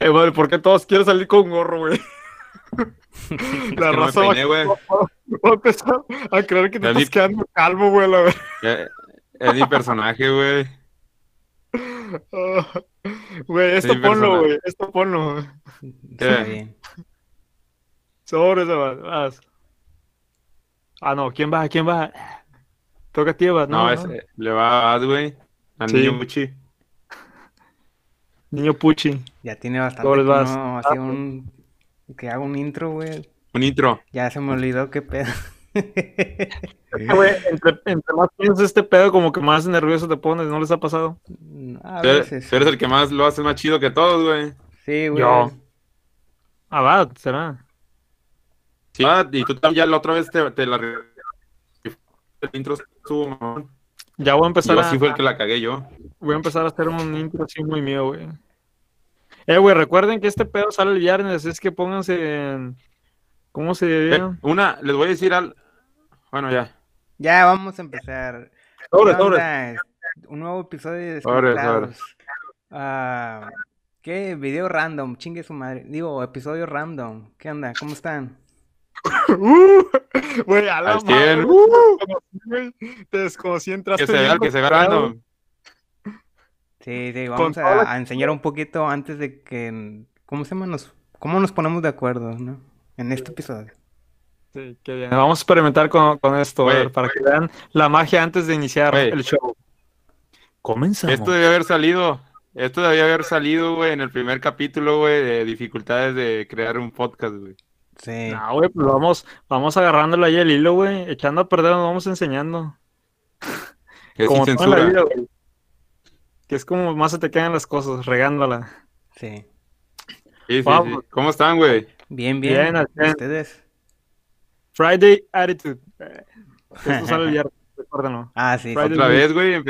Eh, güey, ¿por qué todos quieren salir con gorro, güey? La no raza peiné, güey. va a empezar a creer que te estás quedando calvo, güey, la verdad. Es mi personaje, güey. Ah, Güey, esto ponlo, güey. Esto ponlo. Está ¿Qué? vas, vas. Ah, no, ¿quién va? ¿Quién va? Toca a ti, Eva. No, No, es- no. le va a Ad, güey. Al Sí. niño Muchi. Niño Puchi. Ya tiene bastante que vas. no hacía un... que haga un intro, güey. Un intro. Ya se me olvidó qué pedo. Güey, entre, entre más piensas este pedo, como que más nervioso te pones, ¿no les ha pasado? A veces. tú eres el que más lo hace más chido que todos, güey. Sí, güey. Yo. Ah, va, será. Sí, ah, y tú también ya la otra vez te, te la... El intro estuvo mamón. Ya voy a empezar Yo a, sí fue el que la cagué yo. Voy a empezar a hacer un intro así muy mío, güey. Eh, güey, recuerden que este pedo sale el viernes, es que pónganse en... ¿Cómo se Eh, una, les voy a decir al... Bueno, ya. Ya vamos a empezar. Sobres, ¿Qué sobres. onda? Un nuevo episodio de Sobres, Desconectados. Ah, ¿Qué? Video random, chingue su madre. Digo, episodio random. ¿Qué onda? ¿Cómo están? Uh, Güey, a la madre, uh, Te desconocí, entraste Que se vea, que se vea random. Sí, sí, vamos la a, a enseñar un poquito antes de que... ¿Cómo se llama? Nos, ¿Cómo nos ponemos de acuerdo, no? En este episodio. Sí, qué bien. Vamos a experimentar con, con esto, a Güey. ver, para que vean la magia antes de iniciar el show. Comenzamos. Esto debe haber salido. Esto debía haber salido, güey, en el primer capítulo, güey, de dificultades de crear un podcast, güey. Sí. No, güey, pues vamos, vamos agarrándole ahí el hilo, güey. Echando a perder, nos vamos enseñando. Que como sin en la censura. vida, güey. Que es como más se te quedan las cosas, regándola. Sí. Sí, sí. ¿Cómo están, güey? Bien, Bien, bien. ¿Ustedes? Friday Attitude. Esto sale el viernes, recuérdenlo. Ah, sí. sí. Friday Otra vez, güey,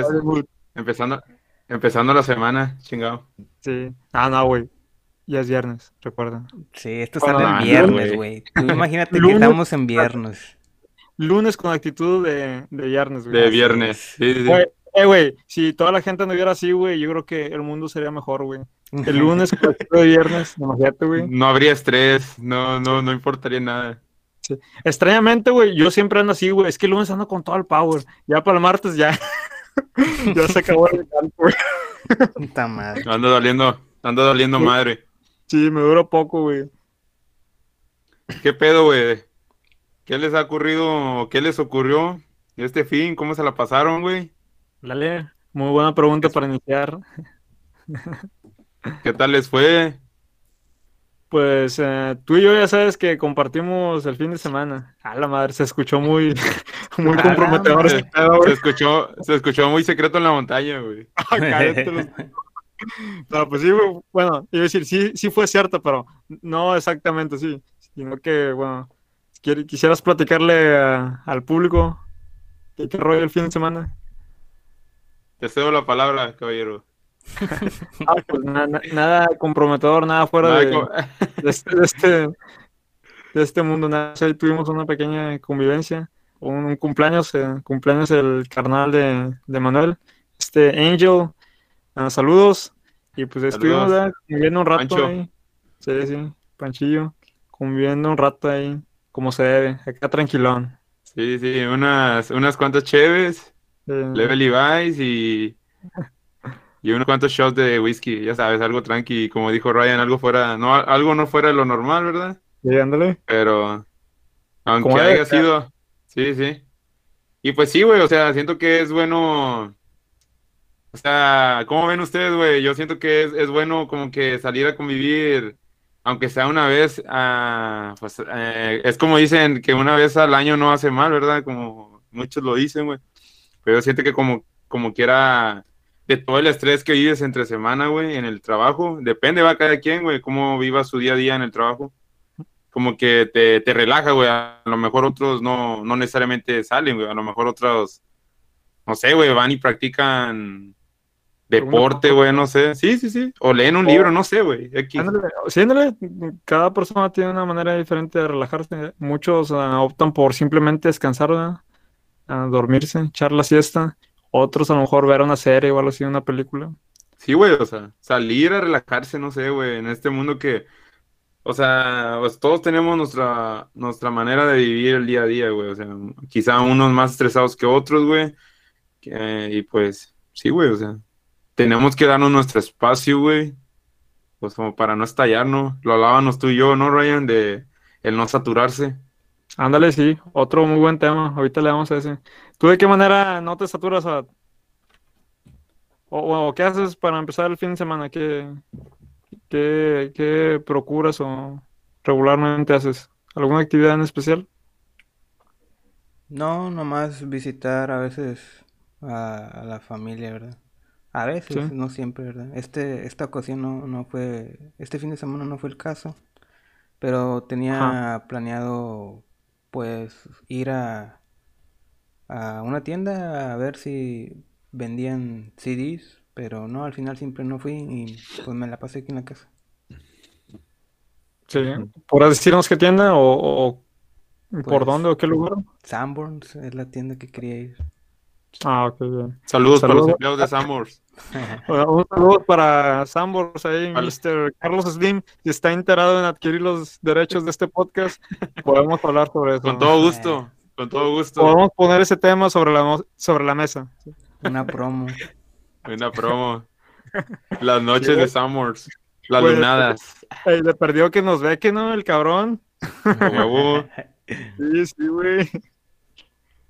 empezando, empezando la semana, chingado. Sí. Ah, no, güey. Ya es viernes, recuerda. Sí, esto sale el no, viernes, güey. Tú imagínate que estamos en viernes. Lunes con actitud de, de viernes, güey. De viernes. Sí, sí, sí. Eh, güey, si toda la gente anduviera así, güey, yo creo que el mundo sería mejor, güey. El lunes de viernes, imagínate, güey. No habría estrés, no, no, no importaría nada. Extrañamente, güey, yo siempre ando así, güey. Es que el lunes ando con todo el power. Ya para el martes ya. ya se acabó el campo, güey. Puta madre. Ando doliendo, ando doliendo Sí. madre. Sí, me dura poco, güey. ¿Qué pedo, güey? ¿Qué les ha ocurrido? ¿Qué les ocurrió este fin? ¿Cómo se la pasaron, güey? Dale, muy buena pregunta para iniciar. ¿Qué tal les fue? Pues eh, tú y yo ya sabes que compartimos el fin de semana. A la madre, se escuchó muy, muy comprometedor madre. ese pedo, Se escuchó, se escuchó muy secreto en la montaña, güey. Los- No, pues sí, bueno, iba a decir, sí, sí fue cierto, pero no exactamente así, sino que, bueno, quisieras platicarle a- al público qué, qué rollo el fin de semana. Te cedo la palabra, caballero. Ah, pues na- na- nada comprometedor, nada fuera Nada de, co- de este, de, este, de este mundo, nada. Ahí tuvimos una pequeña convivencia, un, un cumpleaños, eh, cumpleaños el carnal de, de Manuel, este Angel, ah, saludos, y pues estuvimos conviviendo un rato Pancho. ahí, sí, sí, Panchillo, conviviendo un rato ahí, como se debe, acá tranquilón. Sí, sí, unas, unas cuantas cheves, Eh, Level Levi's y, y unos cuantos shots de whisky, ya sabes, algo tranqui, como dijo Ryan, algo fuera, no, algo no fuera de lo normal, ¿verdad? sí, ándale. Pero aunque haya sido, sí, sí. Y pues sí, güey, o sea, siento que es bueno, o sea, ¿cómo ven ustedes, güey? Yo siento que es, es bueno como que salir a convivir, aunque sea una vez, ah, pues eh, es como dicen que una vez al año no hace mal, ¿verdad? Como muchos lo dicen, güey. Pero siento que como, como quiera, de todo el estrés que vives entre semana, güey, en el trabajo, depende, va cada quien, güey, cómo viva su día a día en el trabajo como que te, te relaja, güey. A lo mejor otros no, no necesariamente salen, güey. A lo mejor otros, no sé, güey, van y practican deporte, güey, no sé. Sí, sí, sí. O leen un O- libro, no sé, güey. Sí, cada persona tiene una manera diferente de relajarse. Muchos ah, optan por simplemente descansar, ¿verdad? Ah, dormirse, echar la siesta. Otros a lo mejor ver una serie o algo así, una película. sí, güey, o sea, salir a relajarse, no sé, güey, en este mundo que, o sea, pues todos tenemos nuestra, nuestra manera de vivir el día a día, güey, o sea, quizá unos más estresados que otros, güey, y pues, sí, güey, o sea, tenemos que darnos nuestro espacio, güey, pues como para no estallarnos, lo hablábamos tú y yo, ¿no, Ryan? De el no saturarse. Ándale, sí, otro muy buen tema. Ahorita le damos a ese. ¿Tú de qué manera no te saturas a... o, o qué haces para empezar el fin de semana? ¿Qué, qué, qué procuras o regularmente haces? ¿Alguna actividad en especial? No, nomás visitar a veces a, a la familia, ¿verdad? A veces, Sí. no siempre, ¿verdad? Este, esta ocasión no, no fue, este fin de semana no fue el caso, pero tenía planeado, pues, ir a, a una tienda a ver si vendían CDs, pero no, al final siempre no fui y pues me la pasé aquí en la casa. Sí. ¿Podrás decirnos qué tienda o, o por Pues- dónde o qué lugar? Sanborns es la tienda que quería ir. Ah, ok, bien. Saludos, para los Saludos. empleados de Samors. Bueno, Un saludo para Sambors ahí, Vale. Mr. Carlos Slim, si está enterado en adquirir los derechos de este podcast, podemos hablar sobre eso. Con todo gusto, con todo gusto. Podemos poner ese tema sobre la, sobre la mesa. Una promo. Una promo. Las noches de Samors. Las Pues, lunadas. Ey, le perdió que nos ve que no, el cabrón. A huevo. Sí, sí, güey. Sí,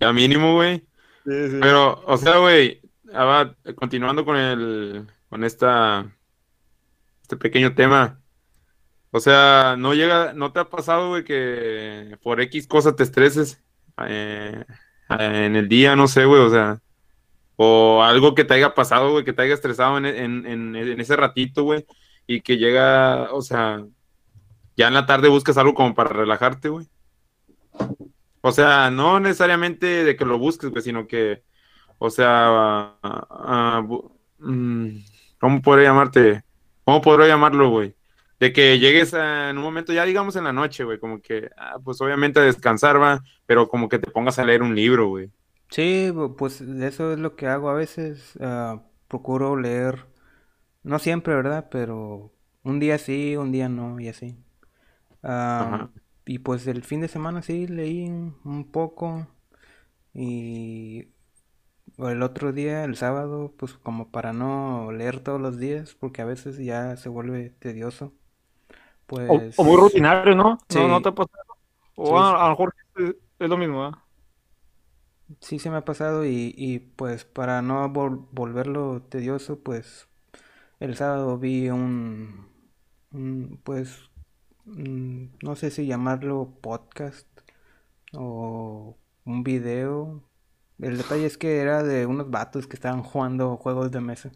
Ya mínimo, güey. sí. Pero, o sea, güey, ahora, continuando con el, con este pequeño tema. O sea, no llega, no te ha pasado, güey, que por X cosa te estreses eh, en el día, no sé, güey, o sea, o algo que te haya pasado, güey, que te haya estresado en, en, en, en ese ratito, güey, y que llega, o sea, ya en la tarde buscas algo como para relajarte, güey. O sea, no necesariamente de que lo busques, güey, sino que, o sea, ah, ah, mm, ¿cómo podría llamarte? ¿Cómo podría llamarlo, güey? De que llegues a- en un momento, ya digamos en la noche, güey, como que, ah, pues obviamente a descansar, va, pero como que te pongas a leer un libro, güey. Sí, pues eso es lo que hago a veces. procuro leer, no siempre, ¿verdad? Pero un día sí, un día no, y así. Y pues el fin de semana sí leí un poco. Y el otro día, el sábado, pues como para no leer todos los días, porque a veces ya se vuelve tedioso. O, Pues o muy rutinario, ¿no? Sí. No, no te ha pasado. O Sí, a, lo mejor es, es lo mismo, ¿verdad? Sí se me ha pasado y, y pues para no vol- volverlo tedioso, pues el sábado vi un, un, pues mm, no sé si llamarlo podcast o un video. El detalle es que era de unos vatos que estaban jugando juegos de mesa.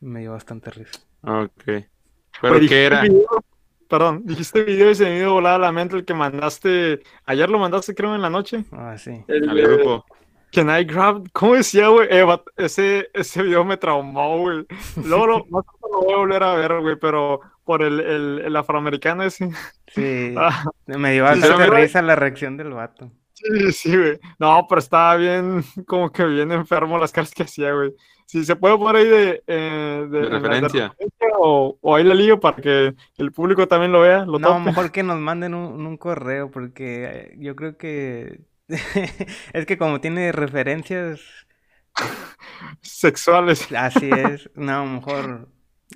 Me dio bastante risa. Ok. ¿Pero dijiste qué era? video- perdón, dijiste video y se me dio volada la mente el que mandaste. Ayer lo mandaste, creo, en la noche. Ah, sí. El Al grupo. Can I grab? ¿Cómo decía, güey? Eh, ese, ese video me traumó, güey. Luego lo, tarde lo voy a volver a ver, güey, pero por el, el, el afroamericano ese. Sí, Ah, me dio bastante risa la reacción del vato. Sí, sí, güey. No, pero estaba bien, como que bien enfermo las caras que hacía, güey. Si se puede poner ahí de, eh, de, De referencia. o, o ahí la liga para que el público también lo vea, lo No, tope. mejor que nos manden un, un correo porque eh, yo creo que es que como tiene referencias, Sexuales. así es. No, mejor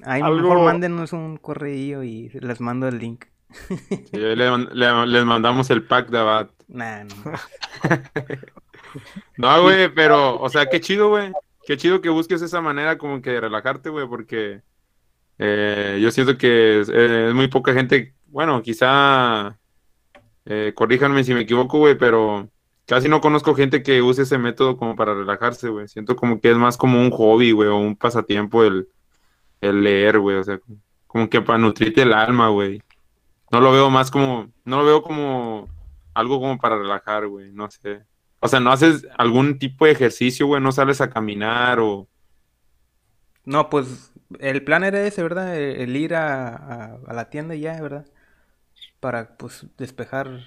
ahí mejor mándenos un correo y les mando el link. Sí, ahí le, le- les mandamos el pack de Abad. Nah, no. No, güey, pero, o sea, qué chido, güey. Qué chido que busques esa manera como que de relajarte, güey, porque eh, yo siento que es, eh, es muy poca gente, bueno, quizá, eh, corríjanme si me equivoco, güey, pero casi no conozco gente que use ese método como para relajarse, güey. Siento como que es más como un hobby, güey, o un pasatiempo el, el leer, güey, o sea, como que para nutrirte el alma, güey. No lo veo más como, no lo veo como algo como para relajar, güey, no sé. O sea, no haces algún tipo de ejercicio, güey, no sales a caminar o... No, pues el plan era ese, ¿verdad? El, el ir a, a- a la tienda ya, ¿verdad? Para pues despejar,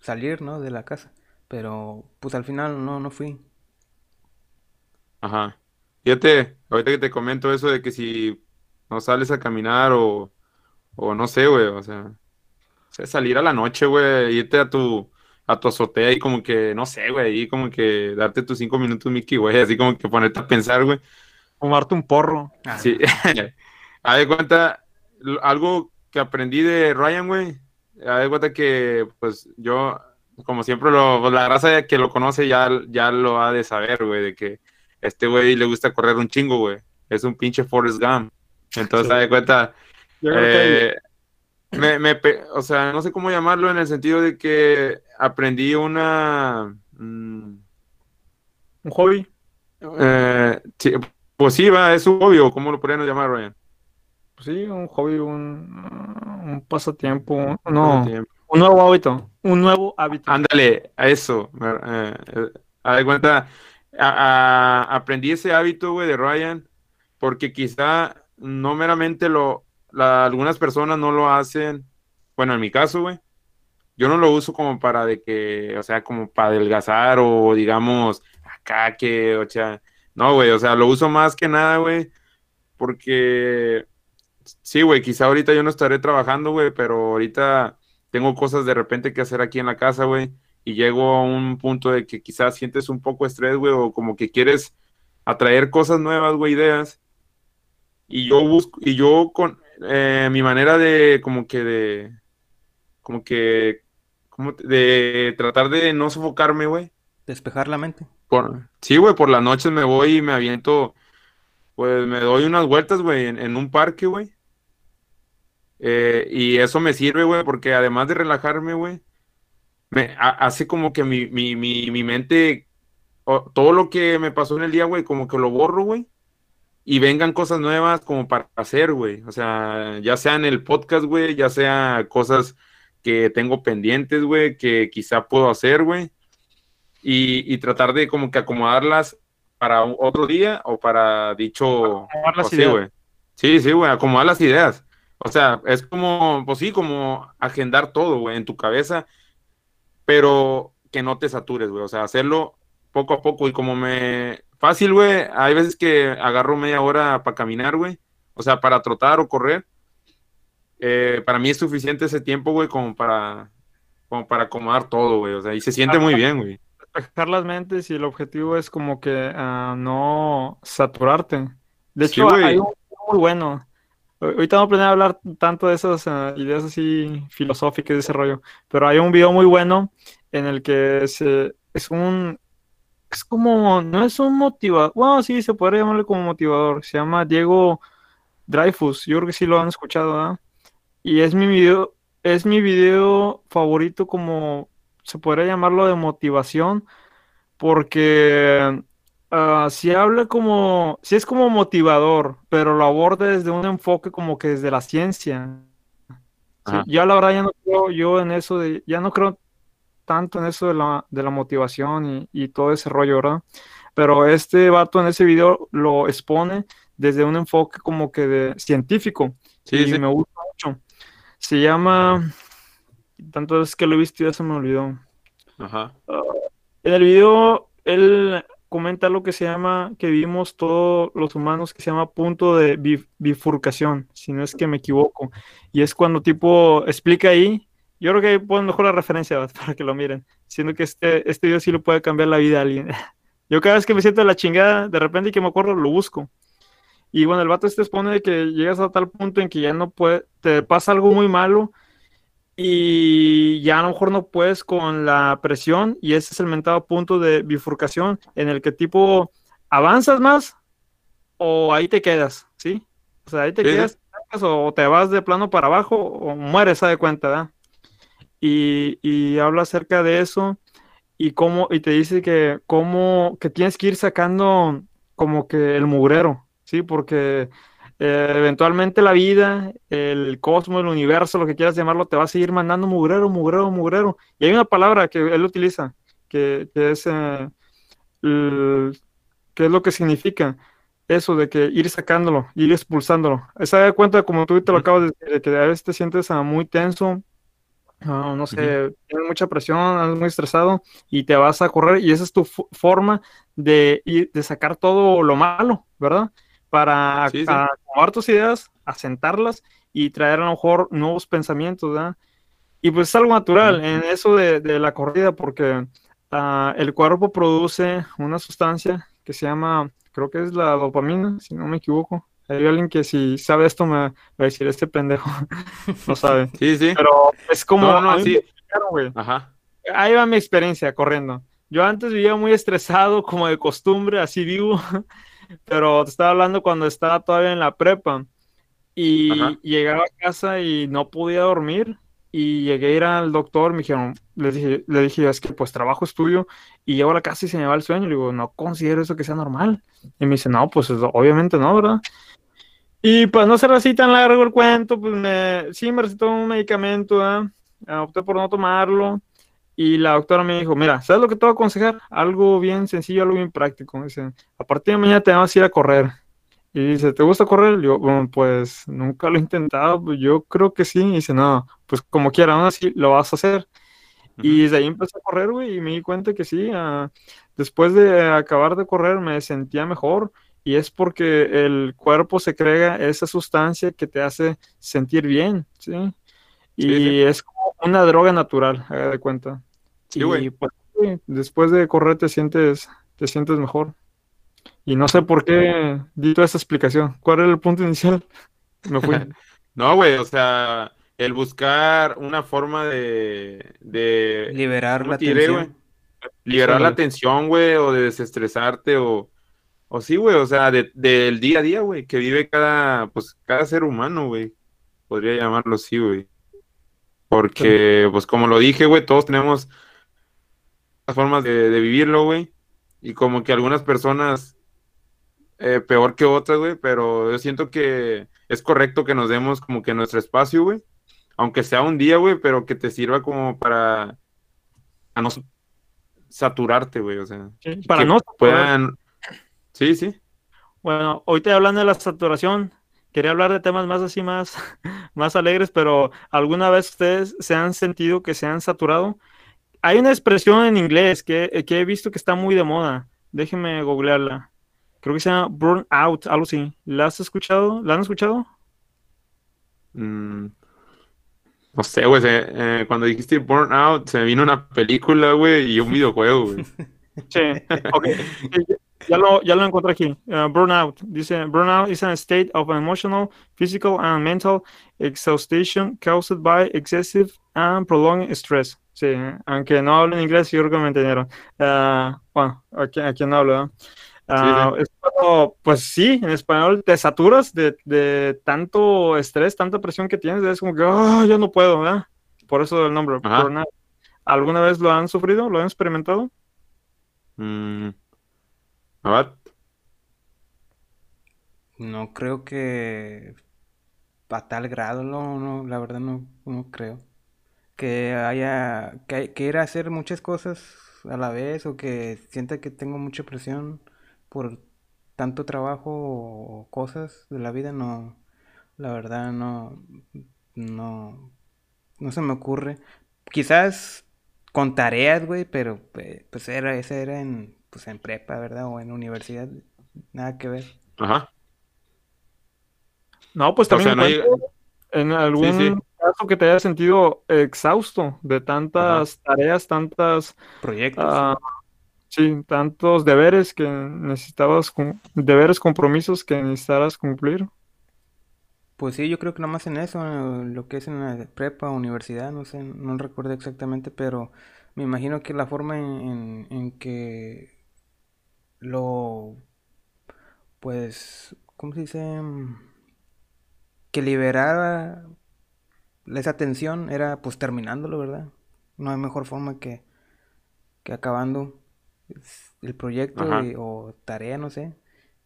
salir, ¿no? De la casa. Pero pues al final no, no fui. Ajá. Fíjate, ahorita que te comento eso de que si no sales a caminar o, o no sé, güey, o sea, sea, salir a la noche, güey, irte a tu, a tu azotea y como que, no sé, güey, y como que darte tus cinco minutos, Mickey, güey, así como que ponerte a pensar, güey. Fumarte un porro. Ah, Sí, haz de cuenta, algo que aprendí de Ryan, güey, haz de cuenta que, pues, yo, como siempre, lo, pues, la raza que lo conoce ya, ya lo ha de saber, güey, de que este güey le gusta correr un chingo, güey, es un pinche Forrest Gump, entonces, Sí. haz de cuenta, Yo creo que eh, me, me o sea, no sé cómo llamarlo en el sentido de que aprendí una... mm, un hobby. eh, sí, pues sí, va, es un obvio, ¿cómo lo podríamos llamar, Ryan? Pues sí, un hobby, un, un pasatiempo. No, un nuevo hábito. Un nuevo hábito. Ándale, a eso. eh, eh, haz de cuenta, a- a- aprendí ese hábito, güey, de Ryan, porque quizá no meramente lo, la- algunas personas no lo hacen, bueno, en mi caso, güey, yo no lo uso como para de que, o sea, como para adelgazar o digamos, acá que, o sea, no, güey, o sea, lo uso más que nada, güey, porque, sí, güey, quizá ahorita yo no estaré trabajando, güey, pero ahorita tengo cosas de repente que hacer aquí en la casa, güey, y llego a un punto de que quizás sientes un poco estrés, güey, o como que quieres atraer cosas nuevas, güey, ideas, y yo busco, y yo con eh, mi manera de, como que de, como que, como de tratar de no sofocarme, güey, Despejar la mente. por, sí, güey, por las noches me voy y me aviento, pues me doy unas vueltas, güey, en, en un parque, güey. Eh, y eso me sirve, güey, porque además de relajarme, güey, me ha- hace como que mi, mi, mi, mi mente, o- todo lo que me pasó en el día, güey, como que lo borro, güey, y vengan cosas nuevas como para hacer, güey. O sea, ya sea en el podcast, güey, ya sea cosas que tengo pendientes, güey, que quizá puedo hacer, güey y, y tratar de como que acomodarlas para otro día o para dicho... Acomodar las pues sí, ideas. güey. Sí, sí, güey, acomodar las ideas. O sea, es como, pues sí, como agendar todo, güey, en tu cabeza, pero que no te satures, güey. O sea, hacerlo poco a poco y como me... Fácil, güey. Hay veces que agarro media hora para caminar, güey. O sea, para trotar o correr. Eh, para mí es suficiente ese tiempo, güey, como para, como para acomodar todo, güey. O sea, y se siente muy bien, güey. despejar las mentes y el objetivo es como que ah, no saturarte. De Sí, hecho, güey. hay un muy bueno. Ahor- Ahorita no planeo hablar tanto de esas ah, ideas así filosóficas de ese rollo, pero hay un video muy bueno en el que se, es un, es como, no es un motivador, bueno, sí, se podría llamarle como motivador, se llama Diego Dreyfus, yo creo que sí lo han escuchado, ¿verdad? Y es mi video, es mi video favorito como se podría llamarlo de motivación, porque ah, si habla como, si es como motivador, pero lo aborda desde un enfoque como que desde la ciencia. Sí, ya la verdad ya no creo yo en eso de, ya no creo tanto en eso de la, de la motivación y, y todo ese rollo, ¿verdad? Pero este vato en ese video lo expone desde un enfoque como que de científico Sí, y sí. me gusta mucho. Se llama, tanto es que lo he visto ya se me olvidó. Ajá. En el video, él comenta lo que se llama, que vivimos todos los humanos, que se llama punto de bif- bifurcación, si no es que me equivoco. Y es cuando tipo explica ahí, yo creo que ponen mejor la referencia para que lo miren, siendo que este, este video sí le puede cambiar la vida a alguien. Yo cada vez que me siento de la chingada, de repente y que me acuerdo, lo busco. Y bueno, el vato este expone de que llegas a tal punto en que ya no puede, te pasa algo muy malo y ya a lo mejor no puedes con la presión y ese es el mentado punto de bifurcación en el que tipo avanzas más o ahí te quedas, ¿sí? O sea, ahí te Sí, quedas o te vas de plano para abajo o mueres, ¿sabes de cuenta, ¿verdad? Y, y habla acerca de eso y cómo, y te dice que cómo, que tienes que ir sacando como que el mugrero, ¿sí? Porque eh, eventualmente la vida, el cosmos, el universo, lo que quieras llamarlo, te va a seguir mandando mugrero, mugrero, mugrero. Y hay una palabra que él utiliza, que, que es, eh, el- ¿qué es lo que significa? Eso de que ir sacándolo, ir expulsándolo. Esa de cuenta, como tú te lo acabas de decir, de que a veces te sientes ah, muy tenso ah, no sé, tienes mucha presión, andas muy estresado y te vas a correr y esa es tu forma de, de sacar todo lo malo, ¿verdad? Para sí, tus ideas, asentarlas y traer a lo mejor nuevos pensamientos, ¿verdad? Y pues es algo natural en eso de, de la corrida porque uh, el cuerpo produce una sustancia que se llama, creo que es la dopamina, si no me equivoco. Hay alguien que si sabe esto me va a decir, este pendejo no sabe. Sí, sí. Pero es como... No, no, sí. Ajá. Ahí va mi experiencia corriendo. Yo antes vivía muy estresado, como de costumbre, así vivo. Pero te estaba hablando cuando estaba todavía en la prepa. Y llegaba a casa y no podía dormir y llegué a ir al doctor, me dijeron, le dije, le dije, es que pues trabajo, estudio, y llego a la casa y se me va el sueño, le digo, no considero eso que sea normal. Y me dice, no, pues obviamente no, ¿verdad? Y pues no ser así tan largo el cuento, pues me, sí me recetó un medicamento. Ah, opté por no tomarlo, y la doctora me dijo, mira, ¿sabes lo que te voy a aconsejar? Algo bien sencillo, algo bien práctico. Dice, a partir de mañana te vas a ir a correr. Y dice, ¿te gusta correr? yo, bueno, pues nunca lo he intentado, pues, yo creo que sí. Y dice, no, pues como quiera, aún así lo vas a hacer. Y desde ahí empecé a correr, güey, y me di cuenta que sí, ah, después de acabar de correr me sentía mejor. Y es porque el cuerpo se crea esa sustancia que te hace sentir bien, ¿sí? Y es como una droga natural, haga de cuenta. Sí, güey. Pues, después de correr te sientes, te sientes mejor. Y no sé por qué di toda esa explicación. ¿Cuál era el punto inicial? Me fui. no, güey, o sea, el buscar una forma de... de Liberar la tensión. Liberar la tensión, güey, o de desestresarte, o... O sí, güey, o sea, del día a día, güey, que vive cada, pues, cada ser humano, güey. Podría llamarlo así, güey. Porque, pues, como lo dije, güey, todos tenemos formas de, de vivirlo, güey. Y como que algunas personas eh, peor que otras, güey, pero yo siento que es correcto que nos demos como que nuestro espacio, güey. Aunque sea un día, güey, pero que te sirva como para a no saturarte, güey, o sea. para no puedan. Sí, sí. Bueno, hoy te hablando de la saturación. Quería hablar de temas más así, más, más alegres, pero ¿alguna vez ustedes se han sentido que se han saturado? Hay una expresión en inglés que, que he visto que está muy de moda. Déjenme googlearla creo que se llama Burnout, algo así. ¿La has escuchado? ¿La han escuchado? Mm, no sé, güey. Eh, cuando dijiste Burnout, se me vino una película, güey, y un videojuego, güey. sí, ok. ya, lo, ya lo encontré aquí. Uh, burnout. Dice, burnout is a state of emotional, physical, and mental exhaustion caused by excessive and prolonged stress. Sí, aunque no hablo en inglés, yo creo que me entendieron. Uh, bueno, aquí, aquí no hablo, Ah, pues sí, en español te saturas de, tanto estrés, tanta presión que tienes, es como que oh, yo no puedo, ¿verdad? Por eso el nombre. ¿Alguna vez lo han sufrido? ¿Lo han experimentado? Mm. No creo que a tal grado, no, no la verdad no, no creo. Que haya, que quiera hacer muchas cosas a la vez o que sienta que tengo mucha presión por tanto trabajo o cosas de la vida, no, la verdad no, no, no se me ocurre. Quizás con tareas, güey, pero pues era, ese era en, pues en prepa, ¿verdad? O en universidad, nada que ver. Ajá. No, pues también en algún caso que te haya sentido exhausto de tantas tareas, tantas proyectos. Ah, Sí, tantos deberes que necesitabas, deberes, compromisos que necesitabas cumplir. Pues sí, yo creo que nada más en eso, lo que es en la prepa, universidad, no sé, no recuerdo exactamente, pero me imagino que la forma en, en, que lo, pues, ¿cómo se dice? Que liberara esa tensión era pues terminándolo, ¿verdad? No hay mejor forma que, que acabando el proyecto o tarea, no sé,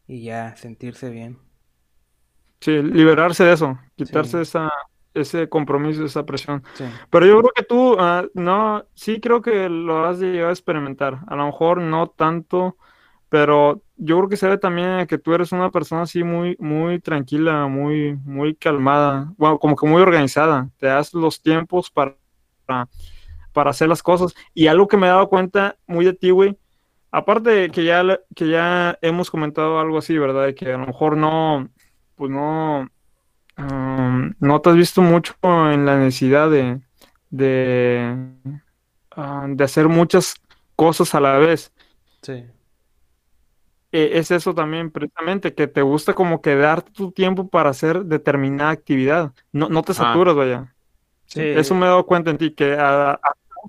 y ya sentirse bien. Sí, liberarse de eso, quitarse esa, ese compromiso, esa presión. Pero yo creo que tú, ah, no, sí creo que lo has llegado a experimentar. A lo mejor no tanto, pero yo creo que se ve también que tú eres una persona así muy, muy tranquila, muy, muy calmada, bueno, como que muy organizada. Te das los tiempos para para, hacer las cosas. Y algo que me he dado cuenta muy de ti, güey, aparte que ya, que ya hemos comentado algo así, ¿verdad? De que a lo mejor no, pues no, um, no te has visto mucho en la necesidad de, de, de hacer muchas cosas a la vez. Sí. E, es eso también, precisamente, que te gusta como que darte tu tiempo para hacer determinada actividad. No, no te saturas, vaya. Sí. Eso me he dado cuenta en ti, que a,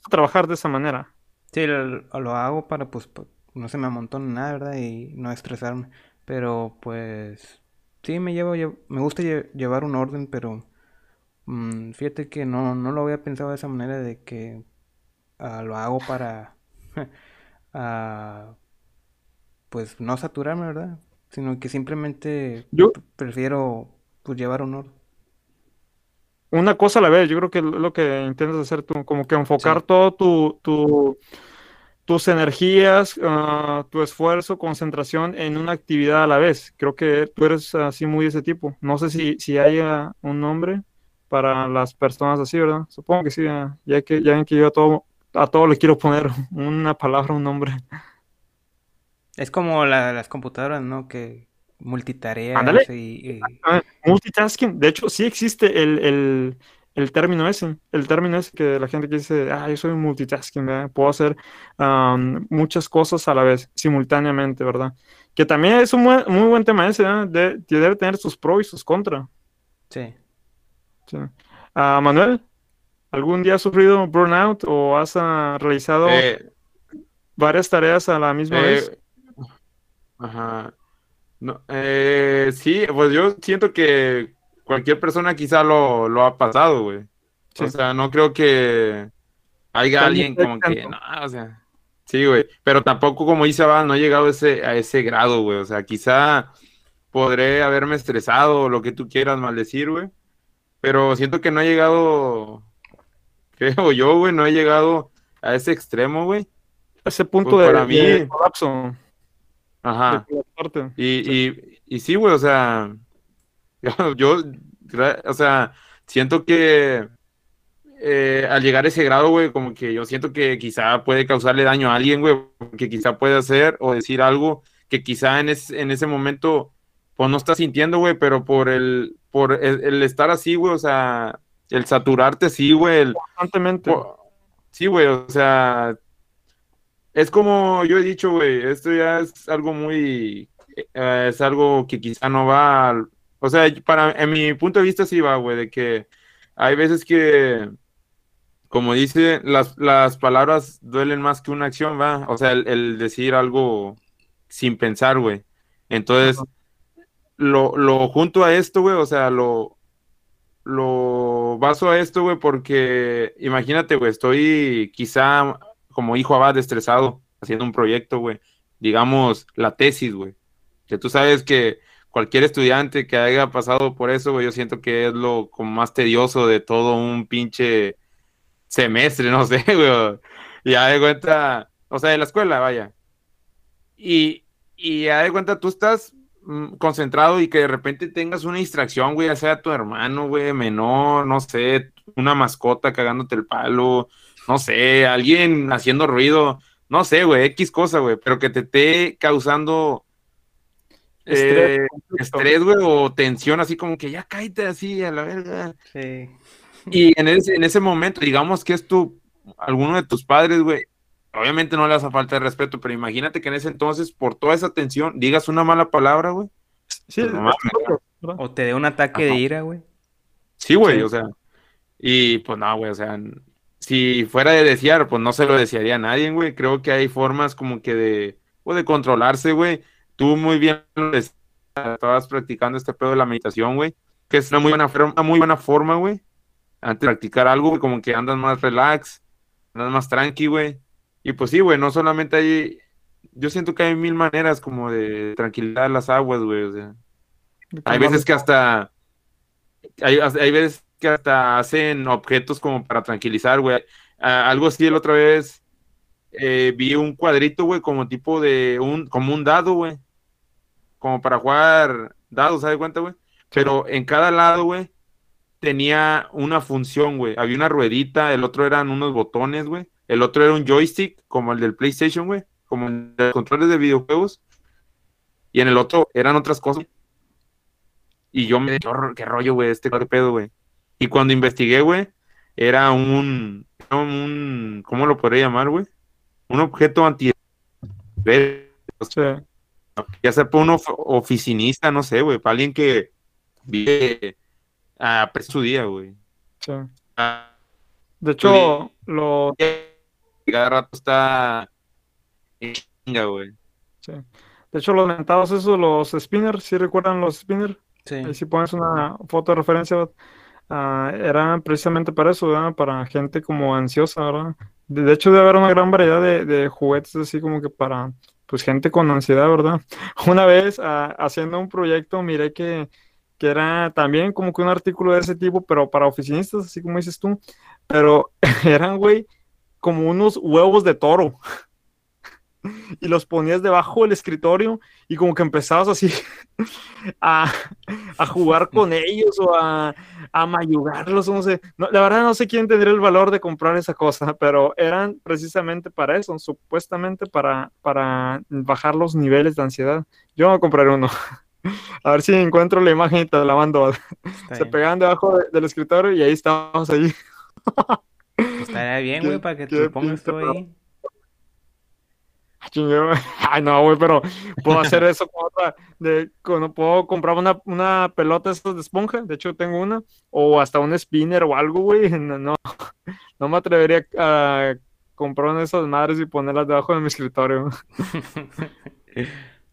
trabajar de esa manera. Sí, lo, lo hago para pues no se me amontone nada, ¿verdad? Y no estresarme. Pero pues sí me llevo, lle- me gusta lle- llevar un orden, pero mm, fíjate que no, no lo había pensado de esa manera de que ah, lo hago para ah, pues no saturarme, ¿verdad? Sino que simplemente Yo- prefiero pues llevar un orden. Una cosa a la vez, yo creo que es lo que intentas hacer tú, como que enfocar Sí. todo tu, tu- tus energías, ah, tu esfuerzo, concentración en una actividad a la vez. Creo que tú eres así muy de ese tipo. No sé si, si haya un nombre para las personas así, ¿verdad? Supongo que sí, ya que, ya ven que yo a todo, a todo le quiero poner una palabra, un nombre. Es como la- las computadoras, ¿no? Que multitareas Ándale. y, y- multitasking, de hecho, sí existe el, el- el término ese, el término ese que la gente que dice, ah, yo soy multitasking, ¿verdad? Puedo hacer muchas cosas a la vez, simultáneamente, ¿verdad? Que también es un muy buen tema ese, ¿verdad? De- debe tener sus pros y sus contras. sí. sí. Ah, Manuel, ¿algún día has sufrido burnout o has ah, realizado Eh, varias tareas a la misma eh, vez? Ajá. No, eh, sí, pues yo siento que cualquier persona quizá lo, lo ha pasado, güey. Sí. O sea, no creo que haya alguien como que, no, o sea, sí, güey. Pero tampoco, como dice Val, no he llegado a ese, a ese grado, güey. O sea, quizá podré haberme estresado o lo que tú quieras maldecir, güey. Pero siento que no he llegado, creo yo, güey, no he llegado a ese extremo, güey. Ese punto pues de, para mí- de colapso, Ajá. de colapsarte. Y, y, y sí, güey, o sea, yo, o sea, siento que eh, al llegar a ese grado, güey, como que yo siento que quizá puede causarle daño a alguien, güey, que quizá puede hacer o decir algo que quizá en, es- en ese momento, pues no estás sintiendo, güey, pero por el, por el, el estar así, güey, o sea, el saturarte así, güey, el, Constantemente. Sí, güey, o sea, es como yo he dicho, güey, esto ya es algo muy, eh, es algo que quizá no va, al- o sea, para, en mi punto de vista sí va, güey, de que hay veces que, como dice, las, las palabras duelen más que una acción, va, o sea, el, el decir algo sin pensar, güey. Entonces, lo, lo junto a esto, güey, o sea, lo, lo baso a esto, güey, porque imagínate, güey, estoy quizá como hijo abad estresado haciendo un proyecto, güey, digamos la tesis, güey, que tú sabes que cualquier estudiante que haya pasado por eso, güey, yo siento que es lo como más tedioso de todo un pinche semestre, no sé, güey, ya de cuenta, o sea, de la escuela, vaya, y, y ya de cuenta tú estás mm, concentrado y que de repente tengas una distracción, güey, ya sea tu hermano, güey, menor, no sé, una mascota cagándote el palo, no sé, alguien haciendo ruido, no sé, güey, X cosa, güey, pero que te esté causando Estrés, eh, estrés, güey, o tensión, así como que ya cállate así a la verga. Sí. Y en ese, en ese momento, digamos que es tu, alguno de tus padres, güey, obviamente no le hace falta de respeto, pero imagínate que en ese entonces, por toda esa tensión, digas una mala palabra, güey. Sí, Pues. O te dé un ataque de ira, güey. Sí, güey, Sí. o sea, y pues no, güey, o sea, si fuera de desear, pues no se lo desearía a nadie, güey. Creo que hay formas como que de, o de controlarse, güey. Tú muy bien estabas practicando este pedo de la meditación, güey, que es una muy buena, forma- una muy buena forma, güey, antes de practicar algo, como que andas más relax, andas más tranqui, güey. Y pues sí, güey, no solamente hay, yo siento que hay mil maneras como de tranquilizar las aguas, güey, o sea. Hay veces que hasta hay, hay veces que hasta hacen objetos como para tranquilizar, güey. Ah, algo así la otra vez eh, vi un cuadrito, güey, como tipo de un, como un dado, güey. Como para jugar dados, ¿sabes cuenta, güey? Pero en cada lado, güey, tenía una función, güey. Había una ruedita, el otro eran unos botones, güey. El otro era un joystick, como el del PlayStation, güey. Como el de los controles de videojuegos. Y en el otro eran otras cosas. Y yo me qué, qué rollo, güey, este qué pedo, güey. Y cuando investigué, güey, era un, un, ¿cómo lo podría llamar, güey? Un objeto anti Sí. ya sea para un of- oficinista, no sé, güey, para alguien que vive a su día, güey. sí. Ah, De hecho, lo, Cada rato está chinga, güey. sí. De hecho, los mentados esos, los spinners, ¿sí recuerdan los spinners? Sí. Ahí si pones una foto de referencia, ah, eran precisamente para eso, ¿verdad? Para gente como ansiosa, ¿verdad? De, de hecho, debe haber una gran variedad de, de juguetes así como que para, pues, gente con ansiedad, ¿verdad? Una vez, ah, haciendo un proyecto, miré que, que era también como que un artículo de ese tipo, pero para oficinistas, así como dices tú, pero eran, güey, como unos huevos de toro. Y los ponías debajo del escritorio y como que empezabas así a, a jugar con ellos o a, a mayugarlos, no sé. No, la verdad no sé quién tendría el valor de comprar esa cosa, pero eran precisamente para eso, supuestamente para, para bajar los niveles de ansiedad. Yo voy a comprar uno. A ver si encuentro la imagen y te la mando. Está Se bien. pegaban debajo de- del escritorio y ahí estábamos ahí. Estaría bien, güey, para que te lo pongas tú ahí. Ay, no, güey, pero puedo hacer eso con otra. De, con- puedo comprar una, una pelota esas de esponja, de hecho tengo una, o hasta un spinner o algo, güey. No, no, no me atrevería a comprar una de esas madres y ponerlas debajo de mi escritorio.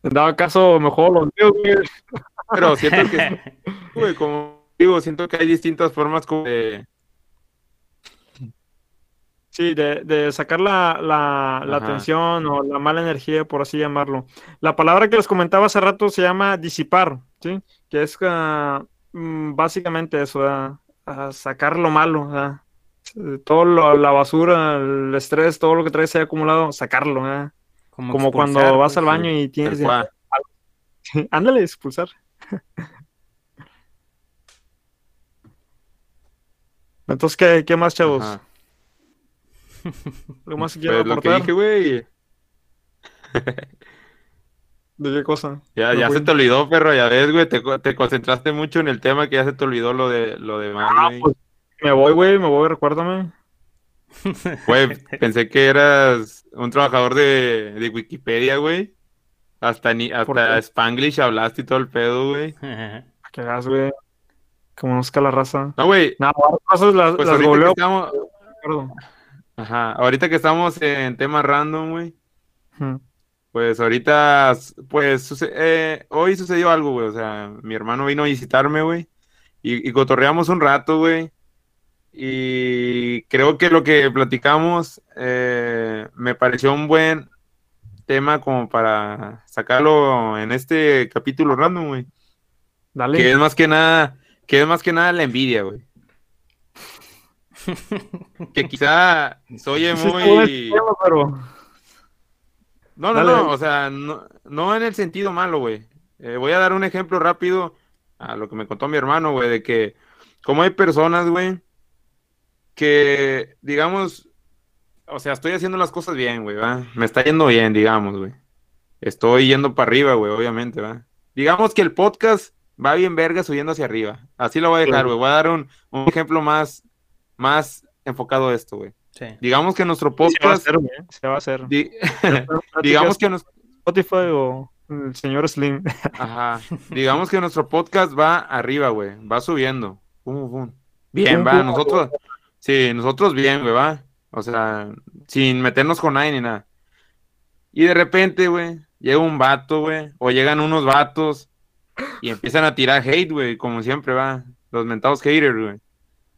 En dado caso, mejor los míos, güey. Pero siento que, güey, como digo, siento que hay distintas formas como de, Sí, de, de sacar la, la, tensión o la mala energía, por así llamarlo. La palabra que les comentaba hace rato se llama disipar, ¿sí? Que es ah, mm, básicamente eso, sacar lo malo. Eh, Todo lo- la basura, el estrés, todo lo que traes ahí acumulado, sacarlo, ¿verdad? Como cuando vas pues. al baño y tienes... Ándale, expulsar. Entonces, ¿qué, qué más, chavos? Ajá. ¿Algo más que Pues lo que aportar? dije, güey, ¿De qué cosa? ya, No ya se te olvidó, perro, ya ves, güey, te, te concentraste mucho en el tema que ya se te olvidó lo de lo de Manny, Ah, pues, me voy, güey, me voy, recuérdame. Güey, pensé que eras un trabajador de, de Wikipedia, güey. Hasta ni, ¿Por hasta? Spanglish hablaste y todo el pedo, güey. ¿Para qué hagas, güey? Que conozca la raza. No, güey, Nada, las pues las googleo, estamos, perdón. Ajá, ahorita que estamos en temas random, güey. Pues ahorita, pues, suce- eh, hoy sucedió algo, güey. O sea, mi hermano vino a visitarme, güey. Y, y cotorreamos un rato, güey. Y creo que lo que platicamos eh, me pareció un buen tema como para sacarlo en este capítulo random, güey. Dale. Que es más que nada, que es más que nada la envidia, güey. Que quizá está bueno muy... No, no, no, o sea, no, no en el sentido malo, güey. Eh, voy a dar un ejemplo rápido a lo que me contó mi hermano, güey, de que como hay personas, güey, que, digamos, o sea, estoy haciendo las cosas bien, güey, ¿va? Me está yendo bien, digamos, güey. Estoy yendo para arriba, güey, obviamente, ¿va? Digamos que el podcast va bien verga subiendo hacia arriba. Así lo voy a dejar, güey. Voy a dar un, un ejemplo más, más enfocado a esto, güey. Sí. Digamos que nuestro Se va a podcast, hacer, güey, se va a hacer. di- digamos que nos, Spotify o el señor Slim. Ajá. Digamos que nuestro podcast va arriba, güey. Va subiendo. Pum, pum. Bien, va. Nosotros, sí, nosotros bien, güey, va. O sea, sin meternos con nadie ni nada. Y de repente, güey, llega un vato, güey. O llegan unos vatos y empiezan a tirar hate, güey, como siempre, va. Los mentados haters, güey.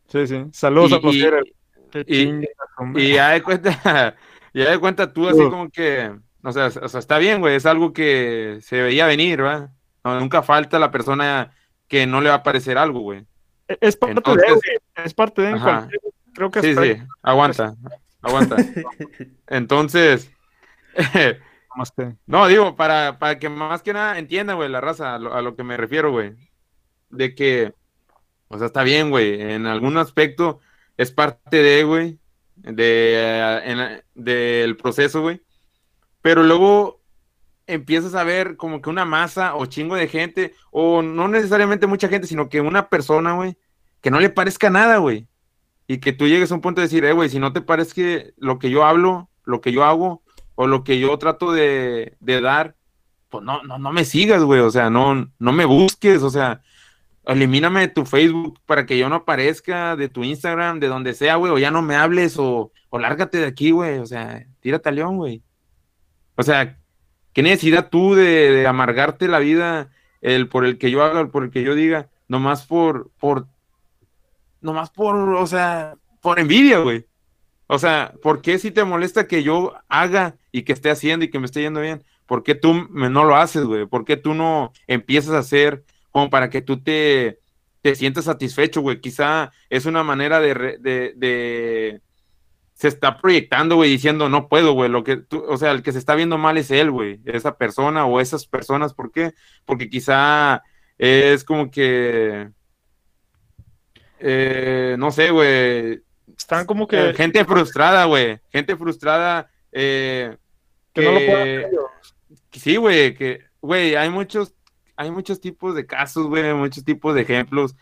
Sí, sí. Saludos Y- a los y- ya de cuenta, ya de cuenta tú así Uh. como que, o sea, o sea, está bien, güey, es algo que se veía venir, ¿va? No, nunca falta la persona que no le va a parecer algo, güey. Es parte de, Entonces- güey, es parte de cualquier, creo que Sí, sí, aguanta, aguanta. Entonces, no, digo, para, para que más que nada entienda, güey, la raza, a lo, a lo que me refiero, güey. De que O sea, está bien, güey. En algún aspecto es parte de, güey, de, eh, del proceso, güey. Pero luego empiezas a ver como que una masa o chingo de gente, o no necesariamente mucha gente, sino que una persona, güey, que no le parezca nada, güey. Y que tú llegues a un punto de decir, eh, güey, si no te parece lo que yo hablo, lo que yo hago, o lo que yo trato de, de dar, pues no, no, no me sigas, güey. O sea, no, no me busques, o sea, elimíname de tu Facebook para que yo no aparezca, de tu Instagram, de donde sea, güey, o ya no me hables, o, o lárgate de aquí, güey. O sea, tírate a león, güey. O sea, ¿qué necesidad tú de, amargarte la vida el por el que yo haga, por el que yo diga, nomás por, por, nomás por, o sea, por envidia, güey? O sea, ¿por qué si te molesta que yo haga y que esté haciendo y que me esté yendo bien? ¿Por qué tú no lo haces, güey? ¿Por qué tú no empiezas a hacer como para que tú te, te sientas satisfecho, güey? Quizá es una manera de, re- de, de- se está proyectando, güey, diciendo, no puedo, güey, lo que tú, o sea, el que se está viendo mal es él, güey, esa persona o esas personas, ¿por qué? Porque quizá es como que, eh, no sé, güey, Están como que, gente frustrada, güey, gente frustrada, eh, que no lo ellos. Sí, güey, que, güey, hay muchos, hay muchos tipos de casos, güey, muchos tipos de ejemplos,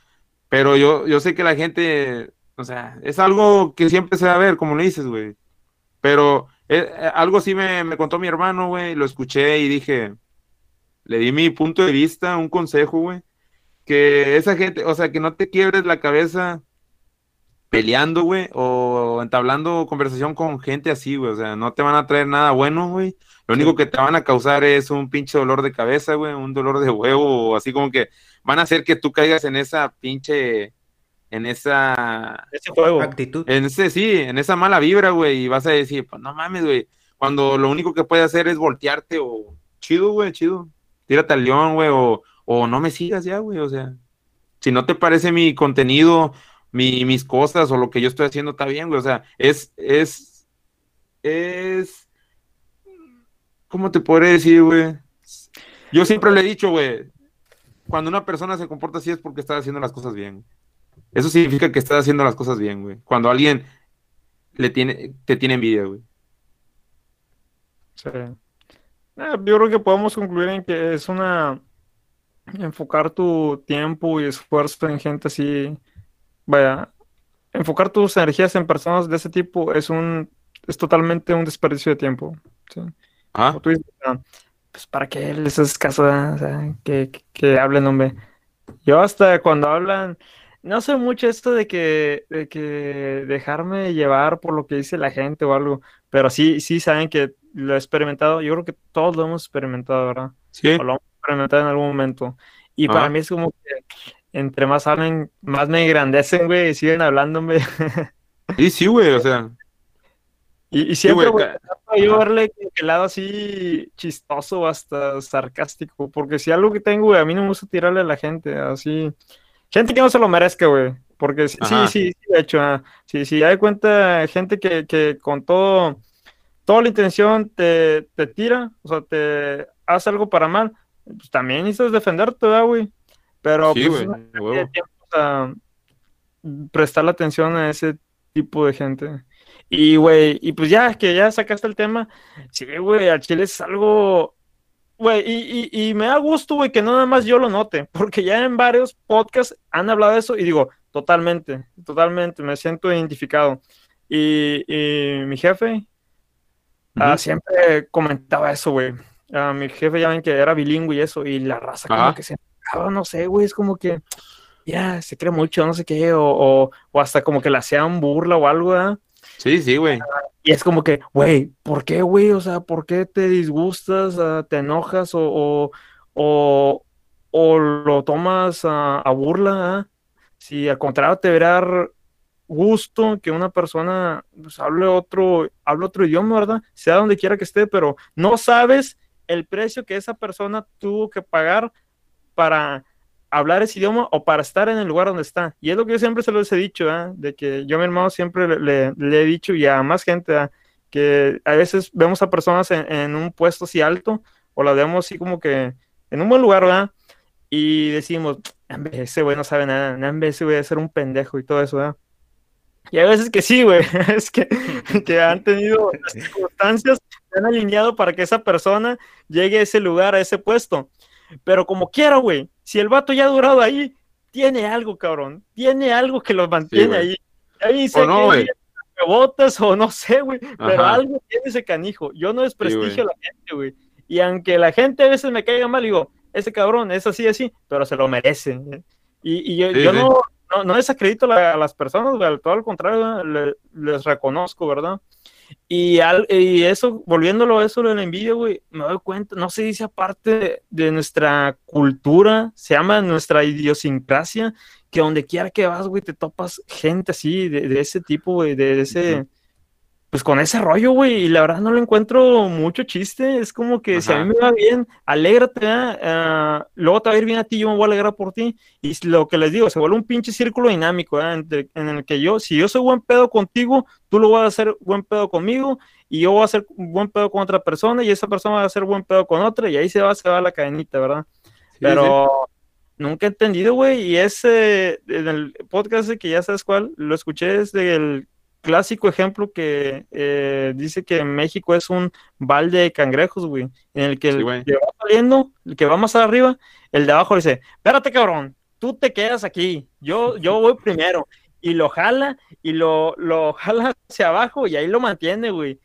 pero yo, yo sé que la gente, o sea, es algo que siempre se va a ver, como le dices, güey, pero eh, eh, algo sí me, me contó mi hermano, güey, lo escuché y dije, le di mi punto de vista, un consejo, güey, que esa gente, o sea, que no te quiebres la cabeza peleando, güey, o entablando conversación con gente así, güey, o sea, no te van a traer nada bueno, güey. Lo único que te van a causar es un pinche dolor de cabeza, güey, un dolor de huevo, o así como que van a hacer que tú caigas en esa pinche, en esa, Ese juego. Actitud. en ese, sí, en esa mala vibra, güey, y vas a decir, pues no mames, güey, cuando lo único que puedes hacer es voltearte o chido, güey, chido, tírate al león, güey, o, o no me sigas ya, güey, o sea, si no te parece mi contenido, mi, mis cosas o lo que yo estoy haciendo está bien, güey, o sea, es, es, es, ¿cómo te podré decir, güey? Yo siempre le he dicho, güey, cuando una persona se comporta así es porque está haciendo las cosas bien. Eso significa que estás haciendo las cosas bien, güey. Cuando alguien le tiene, te tiene envidia, güey. Sí. Eh, yo creo que podemos concluir en que es una enfocar tu tiempo y esfuerzo en gente así, vaya, enfocar tus energías en personas de ese tipo es un es totalmente un desperdicio de tiempo. ¿sí? Tú dices, ah, pues para qué les haces caso? O sea, que, que, que hablen, hombre. Yo hasta cuando hablan, no sé mucho esto de que, de que dejarme llevar por lo que dice la gente o algo, pero sí, sí saben que lo he experimentado. Yo creo que todos lo hemos experimentado, ¿verdad? Sí. O lo hemos experimentado en algún momento. Y para mí es como que entre más hablen, más me engrandecen, güey, y siguen hablándome. Sí, sí, güey, o sea. Y, y siempre, güey, güey, yo verle el lado así chistoso hasta sarcástico, porque si algo que tengo, güey, a mí no me gusta tirarle a la gente, así, gente que no se lo merezca, güey, porque sí, sí, sí, sí, de hecho, ah, sí, sí, hay cuenta gente que, que con todo, toda la intención te, te tira, o sea, te hace algo para mal, pues también necesitas defenderte, ¿verdad, güey? Pero Sí, pues güey, huevo. tiempo, o sea, prestarle atención a ese tipo de gente. Y, güey, y pues ya que ya sacaste el tema, sí, güey, al chile es algo, güey, y, y, y me da gusto, güey, que no nada más yo lo note, porque ya en varios podcasts han hablado de eso y digo, totalmente, totalmente, me siento identificado. Y, y mi jefe ah, Ujú. siempre comentaba eso, güey. Ah, mi jefe ya ven que era bilingüe y eso, y la raza como Ajá. que se no sé, güey, es como que ya se cree mucho, no sé qué, o, o, o hasta como que le hacían burla o algo, ¿verdad? Sí, sí, güey. Y es como que, güey, ¿por qué, güey? O sea, ¿por qué te disgustas, ah, te enojas o, o, o, lo tomas a burla? ah? Si al contrario te dar gusto que una persona pues, hable otro, hable otro idioma, ¿verdad? Sea donde quiera que esté, pero no sabes el precio que esa persona tuvo que pagar para hablar ese idioma o para estar en el lugar donde está. Y es lo que yo siempre se los he dicho, ¿ah? de que yo a mi hermano siempre le, le- le he dicho y a más gente ¿ah? que a veces vemos a personas en, en un puesto así alto o las vemos así como que en un buen lugar, ¿verdad? Y decimos, ese güey no sabe nada, ese güey a ser un pendejo y todo eso, ¿verdad? Y hay veces que sí, güey, es que, que han tenido las circunstancias, se han alineado para que esa persona llegue a ese lugar, a ese puesto. Pero como quiera, güey, si el vato ya ha durado ahí, tiene algo, cabrón, tiene algo que lo mantiene ahí. Ahí o no, güey. botas o no sé, güey, pero algo tiene ese canijo. Yo no desprestigio a la gente, güey. Y aunque la gente a veces me caiga mal, digo, ese cabrón es así, así, pero se lo merece. ¿eh? Y, yo, no, no, desacredito a las personas, güey, todo al contrario, les reconozco, ¿verdad? Y, al, eso, volviéndolo a eso de la envidia, güey, me doy cuenta, no se dice aparte de, nuestra cultura, se llama nuestra idiosincrasia, que donde quiera que vas, güey, te topas gente así, de, ese tipo, güey, de ese, pues con ese rollo, güey, y la verdad no le encuentro mucho chiste, es como que si a mí me va bien, alégrate, ¿eh? luego te va a ir bien a ti, yo me voy a alegrar por ti, y lo que les digo, se vuelve un pinche círculo dinámico, ¿eh? en el que yo, si yo soy buen pedo contigo, tú lo vas a hacer buen pedo conmigo, y yo voy a hacer buen pedo con otra persona, y esa persona va a hacer buen pedo con otra, y ahí se va, se va la cadenita, ¿verdad? Pero... Nunca he entendido, güey, y ese, en el podcast que ya sabes cuál, lo escuché desde el clásico ejemplo que eh, dice que México es un balde de cangrejos, güey, en el que el que va saliendo, el que va más arriba, el de abajo dice, espérate cabrón, tú te quedas aquí, yo, yo voy primero, y lo jala, y lo, lo jala hacia abajo, y ahí lo mantiene, güey,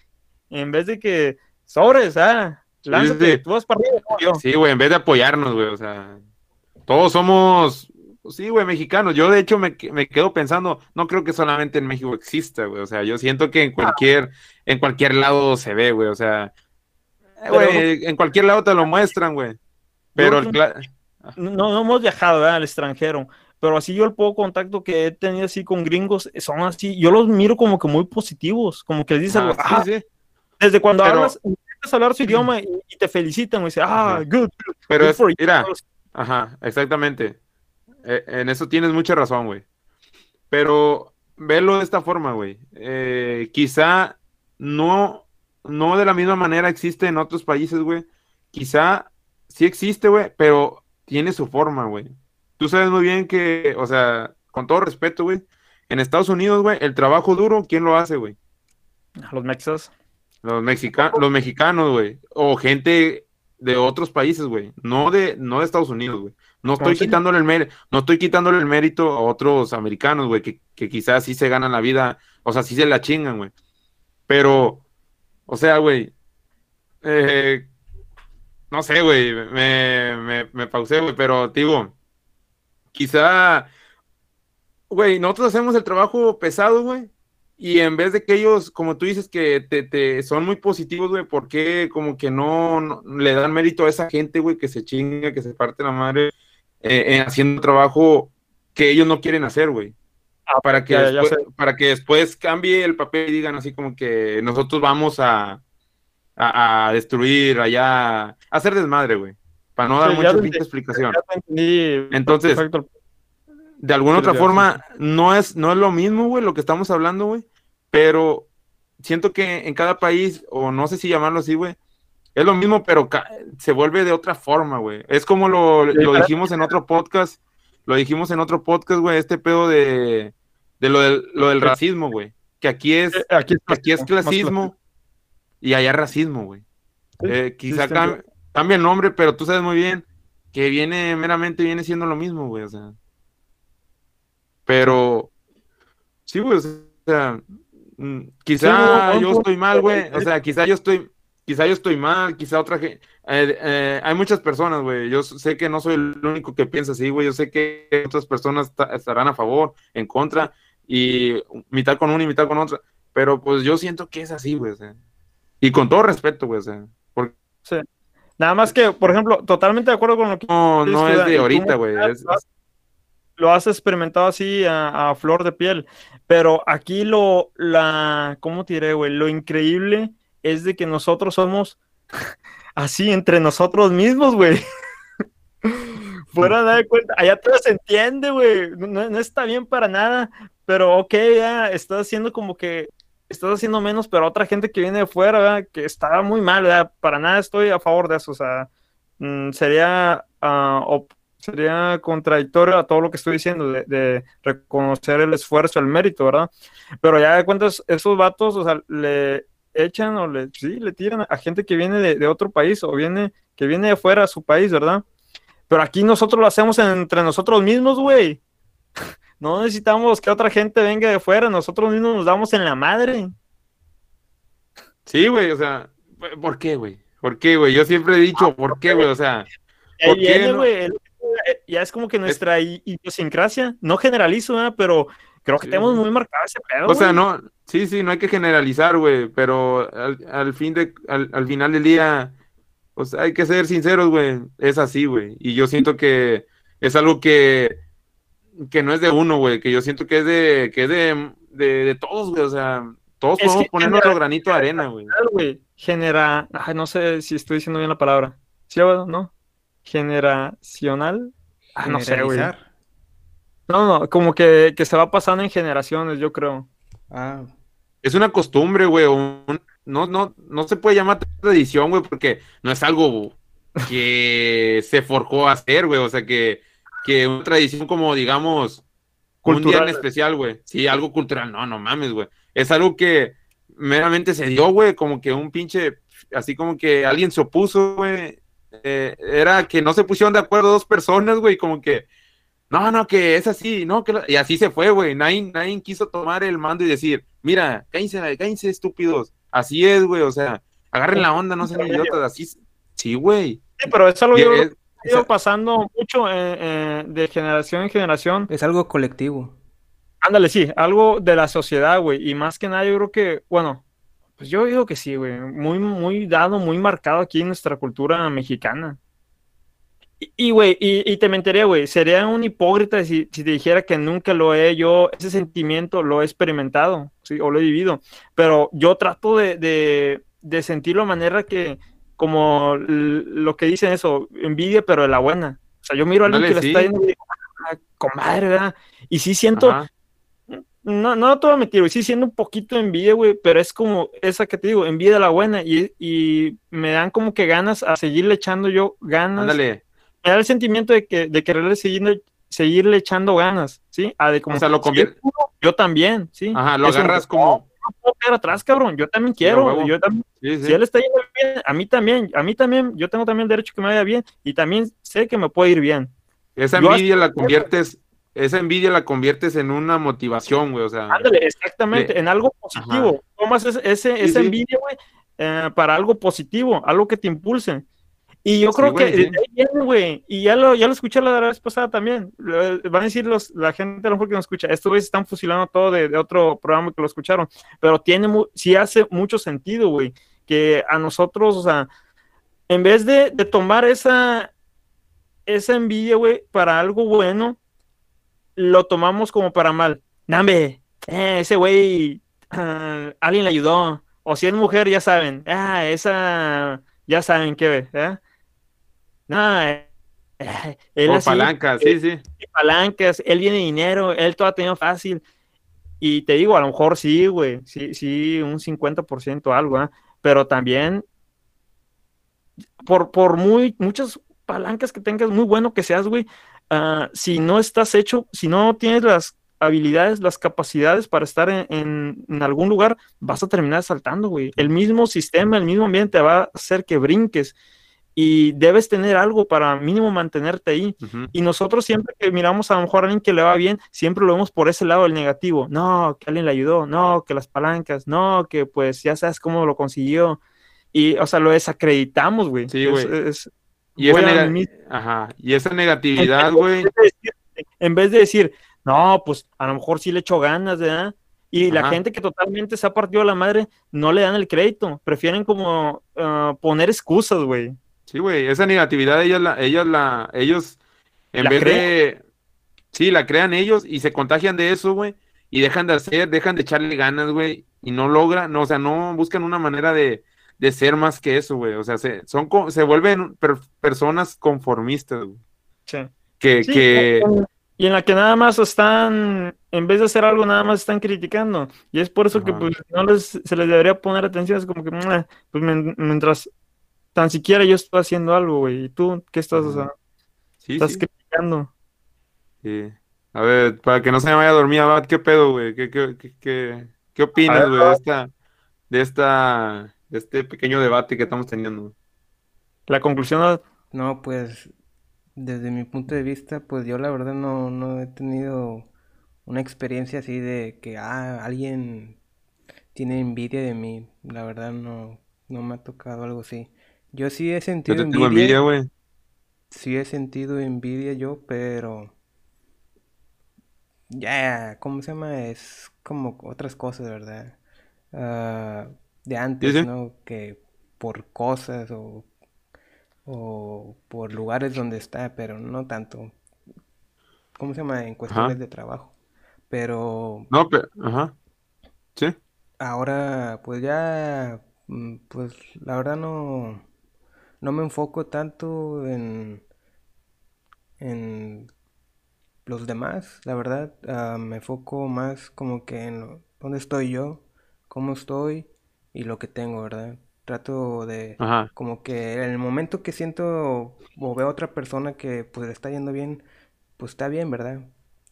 en vez de que sobres, ah, lánzate, tú vas para arriba, yo. Sí, güey, en vez de apoyarnos, güey, o sea, todos somos pues sí, güey, mexicano. Yo, de hecho, me, quedo pensando, no creo que solamente en México exista, güey. O sea, yo siento que en cualquier, en cualquier lado se ve, güey. O sea, güey, en cualquier lado te lo muestran, güey. Pero no, no, hemos viajado al extranjero, pero así yo el poco contacto que he tenido así con gringos son así, yo los miro como que muy positivos, como que les dicen, ah, ah desde cuando hablas, empiezas a hablar su idioma y, te felicitan, y dicen, ah, good, Pero es, mira, ajá, exactamente. Eh, en eso tienes mucha razón, güey. Pero velo de esta forma, güey. Eh, quizá no, no de la misma manera existe en otros países, güey. Quizá sí existe, güey, pero tiene su forma, güey. Tú sabes muy bien que, o sea, con todo respeto, güey, en Estados Unidos, güey, el trabajo duro, ¿quién lo hace, güey? Los mexas. Los, los mexicanos, güey. O gente de otros países, güey. No de, no de Estados Unidos, güey. No estoy quitándole el mérito, no estoy quitándole el mérito a otros americanos, güey, que, quizás sí se ganan la vida, o sea, sí se la chingan, güey. Pero, o sea, güey, eh, no sé, güey, me, me, me pausé, güey, pero digo, quizá, güey, nosotros hacemos el trabajo pesado, güey, y en vez de que ellos, como tú dices, que te, te son muy positivos, güey, ¿por qué como que no, no, le dan mérito a esa gente, güey, que se chinga, que se parte la madre? Eh, haciendo trabajo que ellos no quieren hacer, güey. Ah, para, que después, para que después cambie el papel y digan así como que nosotros vamos a, a, destruir allá, a hacer desmadre, güey. Para no dar mucha explicación. Entonces, de alguna otra forma, no es, no es lo mismo, güey, lo que estamos hablando, güey. Pero siento que en cada país, o no sé si llamarlo así, güey, es lo mismo, pero se vuelve de otra forma, güey. Es como lo, dijimos en otro podcast, lo dijimos en otro podcast, güey, este pedo de, lo, del, lo del racismo, güey. Que aquí es, eh, aquí, es clasismo y allá racismo, güey. Eh, quizá cambie el nombre, pero tú sabes muy bien que viene, meramente viene siendo lo mismo, güey, o sea. Pero, sí, güey, o sea, quizá yo estoy mal, güey, o sea, quizá yo estoy quizá yo estoy mal, quizá otra gente, eh, eh, hay muchas personas, güey, yo sé que no soy el único que piensa así, güey, yo sé que otras personas estarán a favor, en contra, y mitad con una y mitad con otra, pero pues yo siento que es así, güey, y con todo respeto, güey, porque... Sí. Nada más que, por ejemplo, totalmente de acuerdo con lo que... No, no es de ahorita, güey. Lo has experimentado así a, a, flor de piel, pero aquí lo, la, ¿cómo te diré, güey? Lo increíble es de que nosotros somos así entre nosotros mismos, güey. Fuera de cuenta, allá todo se entiende, güey. No, está bien para nada, pero ok, ya estás haciendo como que estás haciendo menos, pero otra gente que viene de fuera, que está muy mal, ¿verdad? Para nada estoy a favor de eso, o sea, mm, sería, uh, sería contradictorio a todo lo que estoy diciendo, de, de reconocer el esfuerzo, el mérito, ¿verdad? Pero ya de cuentas, esos vatos, o sea, le echan o le, sí, le tiran a gente que viene de, de otro país o viene, que viene de fuera a su país, ¿verdad? Pero aquí nosotros lo hacemos entre nosotros mismos, güey. No necesitamos que otra gente venga de fuera, nosotros mismos nos damos en la madre. Sí, güey, o sea, ¿por qué, güey? ¿Por qué, güey? Yo siempre he dicho, ¿por qué, güey? O sea, ¿por qué no? eh, ya es como que nuestra i- idiosincrasia, no generalizo, ¿verdad? pero creo que Sí, tenemos muy marcado ese pedo. O sea, güey. no, sí, sí, no hay que generalizar, güey, pero al, al fin de, al, al final del día, pues hay que ser sinceros, güey, es así, güey, y yo siento que es algo que, que no es de uno, güey, que yo siento que es de, que es de, de, de todos, güey, o sea, todos Es podemos poner nuestro granito de arena, güey. güey, genera, ay, no sé si estoy diciendo bien la palabra, ¿sí o no? Generacional, ah, no sé, güey. No, no, como que, que se va pasando en generaciones, yo creo. Ah, Es una costumbre, güey, un- no, no, no se puede llamar tradición, güey, porque no es algo que se forjó a hacer, güey, o sea, que, que una tradición como, digamos, un día Cultural. en especial, güey, sí, algo cultural, no, no mames, güey, es algo que meramente se dio, güey, como que un pinche, así como que alguien se opuso, güey, eh, era que no se pusieron de acuerdo dos personas, güey, como que, no, no, que es así, no, que la- y así se fue, güey, nadie, nadie quiso tomar el mando y decir, mira, cállense, cállense, estúpidos, así es, güey, o sea, agarren la onda, no sean idiotas, así, sí, güey, Sí, pero es algo yo es- que ha ido pasando mucho eh, eh, de generación en generación. es algo colectivo. Ándale, sí, algo de la sociedad, güey. Y más que nada, yo creo que, bueno, pues yo digo que sí, güey. Muy, muy dado, muy marcado aquí en nuestra cultura mexicana. Y, güey, y, y te mentiría, güey, sería un hipócrita si, si te dijera que nunca lo he, yo, ese sentimiento lo he experimentado, ¿sí? O lo he vivido. Pero yo trato de, de, de sentirlo de manera que, como lo que dicen eso, envidia, pero de la buena. O sea, yo miro a alguien que le está sí. yendo y digo, ah, comadre, ¿verdad? Y sí siento, Ajá. no, no te voy a mentir, güey, sí siendo un poquito de envidia, güey, pero es como esa que te digo, envidia de la buena, y, y me dan como que ganas a seguirle echando yo ganas, ándale, me da el sentimiento de que de quererle seguir, seguirle echando ganas, ¿sí? A de como, O sea, lo si convier- él pudo, yo también, ¿sí? ajá, lo Es un- agarras como, no puedo quedar atrás, cabrón, yo también quiero, yo también, sí, si él está yendo bien, a mí también, a mí también, yo tengo también el derecho que me vaya bien, y también sé que me puede ir bien. esa yo envidia la conviertes, esa envidia la conviertes en una motivación, güey, o sea, Ándale, exactamente, en algo positivo. Tomas ese, ese- Sí, esa envidia, güey, eh, para algo positivo, algo que te impulse. Y yo Sí, creo güey, que sí. de ahí viene, güey, y ya lo, ya lo escuché la vez pasada también. Van a decir los, la gente a lo mejor que nos escucha, estos güeyes están fusilando todo de, de otro programa que lo escucharon, pero tiene, mu- sí hace mucho sentido, güey, que a nosotros, o sea, en vez de, de tomar esa, esa envidia, güey, para algo bueno, lo tomamos como para mal. Nambe, eh, ese güey, ah, alguien le ayudó. O si es mujer, ya saben. Ah, esa, ya saben qué. ¿eh? No, eh, eh, él por así, palanca, sí, sí, palancas, él tiene dinero, él todo ha tenido fácil. Y te digo, a lo mejor sí, güey, sí, sí, un 50% algo, ¿eh? Pero también, por, por muy, muchas palancas que tengas, muy bueno que seas, güey, ah, si no estás hecho, si no tienes las habilidades, las capacidades para estar en, en- en algún lugar, vas a terminar saltando, güey. El mismo sistema, el mismo ambiente va a hacer que brinques y debes tener algo para mínimo mantenerte ahí. Y nosotros siempre que miramos a lo mejor a alguien que le va bien, siempre lo vemos por ese lado del negativo. No, que alguien le ayudó, no, que las palancas, no, que pues ya sabes cómo lo consiguió. Y, o sea, lo desacreditamos, güey. Sí, güey. es- Y esa, a ajá, y esa negatividad, güey, en vez de decir- en vez de decir, no, pues a lo mejor sí le echo ganas, ¿verdad? Y la gente que totalmente se ha partido la madre no le dan el crédito, prefieren como ah, poner excusas, güey. Sí, güey, esa negatividad ellas la, ellas la, ellos, en La vez crean. de, sí, la crean ellos y se contagian de eso, güey, y dejan de hacer, dejan de echarle ganas, güey, y no logran, no, o sea, no buscan una manera de, de ser más que eso, güey, o sea, se, son, se vuelven per- personas conformistas, güey, Sí. que, Sí, que, y en la que nada más están, en vez de hacer algo, nada más están criticando. Y es por eso que pues, no les, se les debería poner atención. Es como que, pues mientras tan siquiera yo estoy haciendo algo, güey. ¿Y tú qué estás? Sí, Estás sí. criticando. sí. A ver, para que no se me vaya a dormir, Abad, ¿qué pedo, güey? ¿Qué, qué, qué, qué, qué opinas, güey, de esta, de esta, de este pequeño debate que estamos teniendo? La conclusión, No, pues desde mi punto de vista, pues yo la verdad no, no he tenido una experiencia así de que ah, alguien tiene envidia de mí. La verdad no, no me ha tocado algo así. Yo sí he Yo sentido te tengo envidia, envidia, güey. sí he sentido envidia yo, pero ya, ¿cómo se llama? Es como otras cosas, ¿verdad? Ah, de antes, sí. ¿no? Que por cosas o, o por lugares donde está, pero no tanto. ¿Cómo se llama? En cuestiones Ajá. de trabajo. Pero No, pero, ajá. Sí. ahora, pues ya, mm, pues la verdad no, no me enfoco tanto en, en los demás, la verdad. Ah, me enfoco más como que en lo- dónde estoy yo, cómo estoy y lo que tengo, ¿verdad? Trato de, Ajá. como que en el momento que siento o veo a otra persona que pues le está yendo bien, pues está bien, ¿verdad?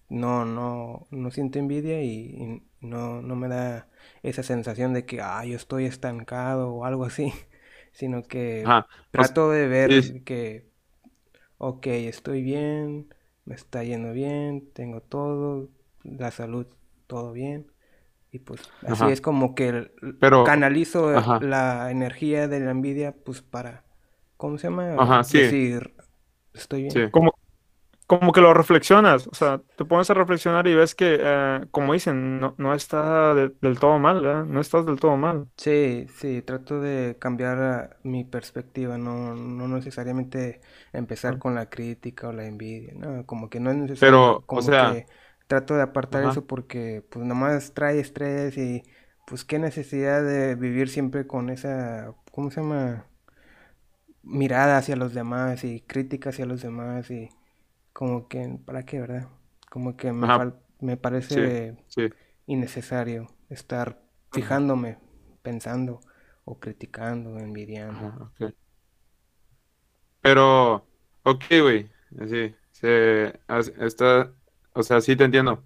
No, no, no siento envidia y, y no, no me da esa sensación de que, ah, yo estoy estancado o algo así, sino que Ajá. Trato de sí, ver que, ok, estoy bien, me está yendo bien, tengo todo, la salud, todo bien. Y pues así ajá. es como que l- Pero, canalizo ajá. la energía de la envidia pues para, ¿cómo se llama? Ajá, sí, Decir, estoy bien. sí. como, como que lo reflexionas, o sea, te pones a reflexionar y ves que, eh, como dicen, no, no está de- del todo mal, ¿verdad? No estás del todo mal. Sí, sí, trato de cambiar ah, mi perspectiva, no, no necesariamente empezar Ah, con la crítica o la envidia, no, como que no es necesario, Pero, o como sea, que trato de apartar ajá. eso porque pues nomás trae estrés y pues qué necesidad de vivir siempre con esa, ¿cómo se llama? Mirada hacia los demás y crítica hacia los demás y como que, ¿para qué, verdad? Como que me fal- me parece sí. innecesario estar Ajá. fijándome, pensando o criticando, envidiando. Ajá, ok. Pero, ok, güey. Sí, se, está, o sea, sí te entiendo.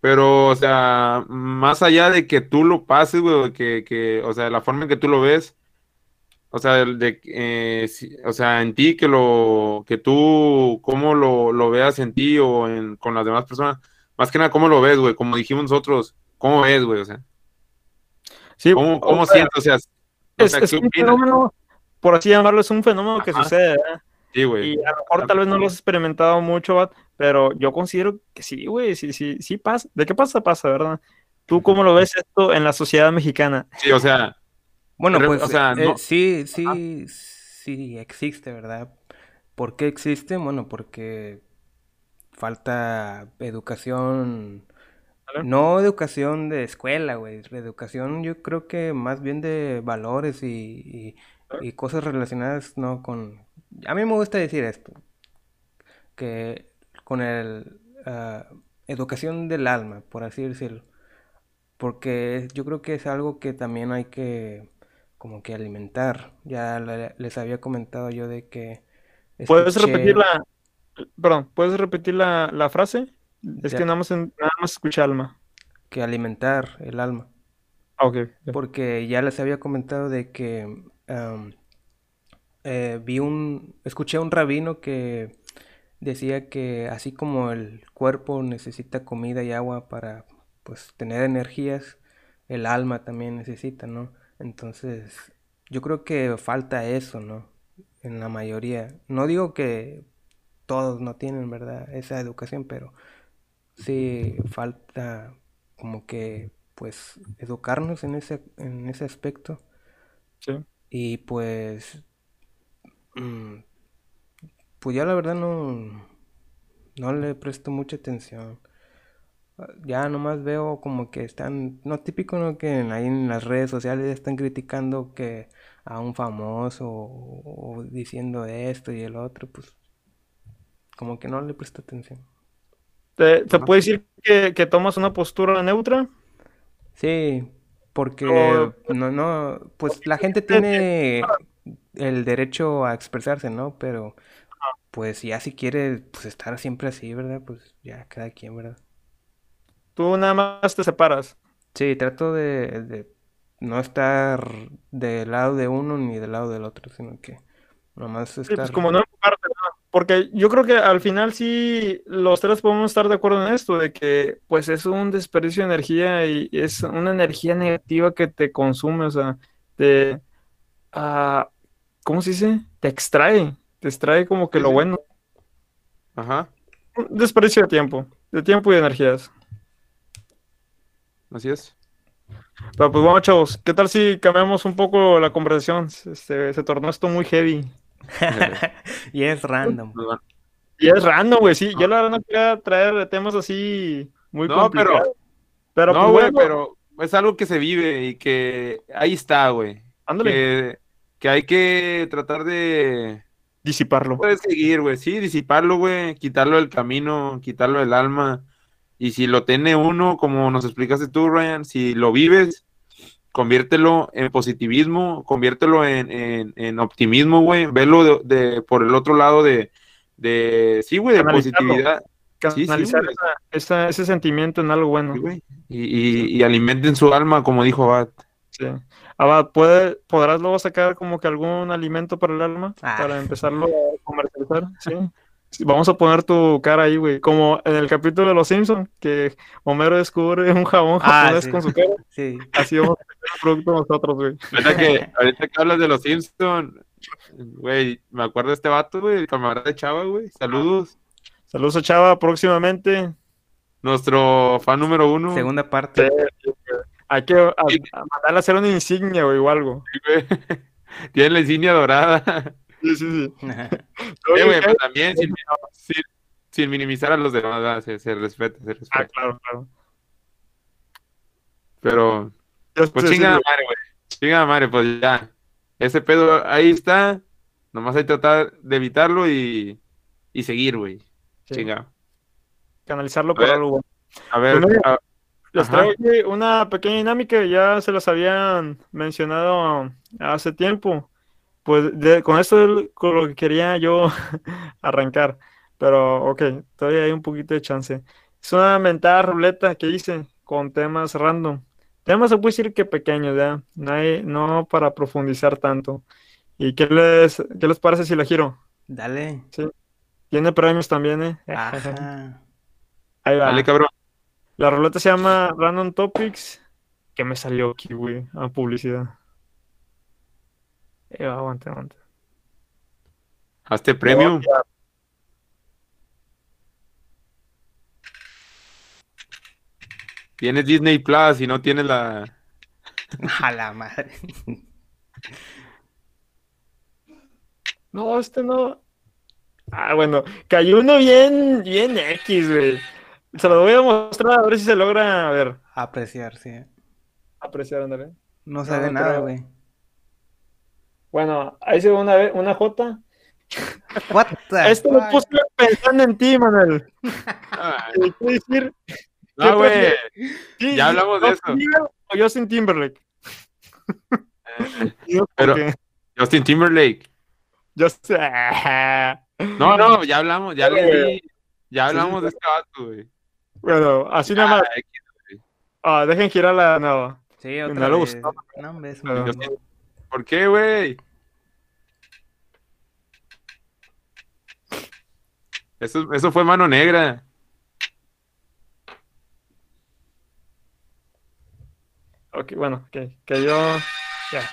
Pero, o sea, más allá de que tú lo pases, güey, que, que, o sea, la forma en que tú lo ves, o sea, de, eh, si- o sea, en ti, que lo, que tú, cómo lo, lo veas en ti o en, con las demás personas, más que nada, cómo lo ves, güey, como dijimos nosotros, ¿cómo ves, güey? O sea, Sí, ¿cómo, o cómo sea, sientes? O sea, o es, sea, es ¿qué un fenómeno, por así llamarlo, es un fenómeno que Ajá, sucede, ¿verdad? sí, güey. Y a lo mejor tal vez no lo has experimentado mucho, Bat, pero yo considero que sí, güey, sí, sí, sí pasa. ¿De qué pasa? Pasa, ¿verdad? ¿Tú cómo lo ves esto en la sociedad mexicana? Sí, o sea, Bueno, pues o sea, eh, no, sí, sí, sí existe, ¿verdad? ¿Por qué existe? Bueno, porque falta educación, no educación de escuela, güey, educación yo creo que más bien de valores y, y, y cosas relacionadas, ¿no? Con... A mí me gusta decir esto, que con el ah, educación del alma, por así decirlo. Porque yo creo que es algo que también hay que como que alimentar. Ya le- les había comentado yo de que ¿Puedes repetir la, perdón, ¿puedes repetir la, la frase? Es que nada más, en- nada más escuché alma. que alimentar el alma. Ah, ok. Porque ya les había comentado de que eh, vi un, escuché a un rabino que decía que así como el cuerpo necesita comida y agua para pues tener energías, el alma también necesita, ¿no? Entonces, yo creo que falta eso, ¿no? En la mayoría. No digo que todos no tienen, ¿verdad? Esa educación, pero sí falta como que pues educarnos en ese en ese aspecto Sí. y pues mm, pues ya la verdad no no le presto mucha atención. Ah, Ya nomás veo como que están, no típico, ¿no? Que ahí en las redes sociales están criticando que a un famoso o, o diciendo esto y el otro, pues como que no le presto atención. ¿Te, puedo decir que, que tomas una postura neutra? Sí, porque O, no, no, pues la gente te- te- tiene el derecho a expresarse, ¿no? Pero pues ya si quiere pues estar siempre así, ¿verdad? Pues ya cada quien, ¿verdad? Tú nada más te separas. Sí, trato de, de no estar del lado de uno ni del lado del otro, sino que nomás Sí, estar... pues como no enfocarte, ¿no? Porque yo creo que al final sí los tres podemos estar de acuerdo en esto, de que pues es un desperdicio de energía y es una energía negativa que te consume, o sea, te, ah, ¿cómo se dice? Te extrae, te extrae como que Sí, lo sí. bueno. Ajá, Un desperdicio de tiempo, de tiempo y de energías. Así es. Pero pues bueno, chavos, ¿qué tal si cambiamos un poco la conversación? Se, se tornó esto muy heavy. y es random. Y es random, güey, sí. Yo la verdad no quería traer temas así muy No, pero- complicados. Pero, No, pues, güey, bueno, pero es algo que se vive y que ahí está, güey. ándale, Que, que hay que tratar de, disiparlo. Puedes seguir, güey. Sí, disiparlo, güey. Quitarlo del camino, quitarlo del alma. Y si lo tiene uno, como nos explicaste tú, Ryan, si lo vives, conviértelo en positivismo, conviértelo en, en, en optimismo, güey. Velo de, de- por el otro lado de, de sí, güey, de positividad. sí, Canalizar güey. esa- esa- ese sentimiento en algo bueno. Sí, y, y alimenten su alma, como dijo Abad. Sí. Abad, ¿puede, ¿podrás luego sacar como que algún alimento para el alma? Ah. Para empezarlo a comercializar, ¿sí? Sí, Vamos a poner tu cara ahí, güey. Como en el capítulo de Los Simpsons, que Homero descubre un jabón Ah, japonés sí. con su cara. Sí. Así vamos a hacer el producto nosotros, güey. Ahorita que, ahorita que hablas de los Simpsons, güey, me acuerdo de este vato, güey, el camarada de Chava, güey. Saludos. Saludos a Chava próximamente. Nuestro fan número uno. Segunda parte. Hay que a, a mandarle a hacer una insignia, güey, o algo. güey. Tiene la insignia dorada. Sí, sí, sí. Güey, pero también sin, sin- sin minimizar a los demás, se, se respeta, se Ah, respeta. claro, claro. Pero, pues güey. madre, güey. Chingada madre, pues ya. Ese pedo ahí está. Nomás hay que tratar de evitarlo y, y seguir, güey. Sí. Chinga. Canalizarlo A por ver. algo bueno. A ver, Pues mira, a- Les traigo aquí una pequeña dinámica, ya se las habían mencionado hace tiempo. Pues de- con esto es con lo que quería yo arrancar. Pero ok, todavía hay un poquito de chance. Es una mentada ruleta que hice con temas random. Temas se puede decir que pequeños, ¿ya? No, hay- no para profundizar tanto. ¿Y qué les, qué les parece si la giro? Dale. Tiene premios también, ¿eh? Ajá. Ahí va. dale, cabrón. La ruleta se llama Random Topics. ¿Qué me salió aquí, güey? A publicidad. Eh, aguanta, aguanta. Hazte premium. Tienes Disney Plus y no tienes la. A la madre. No, este no. Ah, bueno. Cayó uno bien, bien X, güey. Se lo voy a mostrar a ver si se logra, a ver, Apreciar, sí. apreciar, ándale. No sabe No, nada, pero- güey. Bueno, ahí se ve una, una J. What the Esto lo fuck? puse pensando en ti, Manuel. ¿Qué quiere decir? No, güey. Sí, Ya hablamos de Justin eso. O Justin Timberlake. Digo, Pero- Justin Timberlake. sé. No, no, ya hablamos, ya Sí, le güey. di. Ya hablamos sí, de este vato, güey. Bueno, así nada más. Ah, X. Ah, dejen girar la nueva. Sí, No otra le vez. gustó. No, hombre, es Justin- ¿Por qué, güey? Eso, eso fue mano negra. Ok, bueno, ok. Que yo. Ya.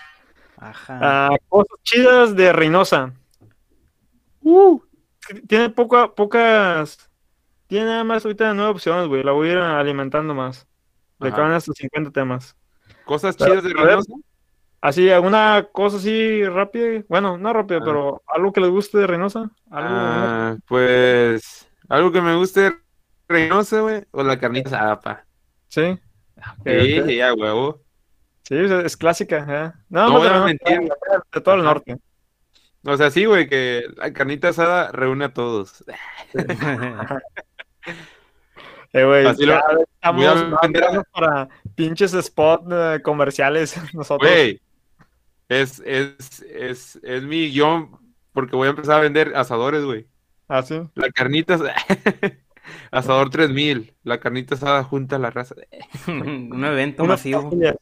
Ajá. Ah, cosas chidas de Reynosa. Uh, tiene poca, pocas. Tiene nada más ahorita nueve opciones, güey. La voy a ir alimentando más. Le caben hasta 50 temas. Cosas Pero, chidas de. Reynosa. Así, alguna cosa así rápida. Bueno, no rápida, Ah. pero algo que les guste de Reynosa. Algo. Ah, pues algo que me guste de Reynosa, güey, o la carnita asada, pa. Sí. Sí, ok. sí, a huevo. Sí, es, clásica. ¿eh? No, No no, voy a de- mentir. De todo el norte. O sea, sí, güey, que la carnita asada reúne a todos. Eh, güey, Así lo- ya estamos a- para pinches spot eh, comerciales nosotros. Güey, es, es, es, es mi guion porque voy a empezar a vender asadores, güey. ¿Ah, sí? La carnita Asador 3000. La carnita asada junta a la raza. Un evento Una masivo. familia.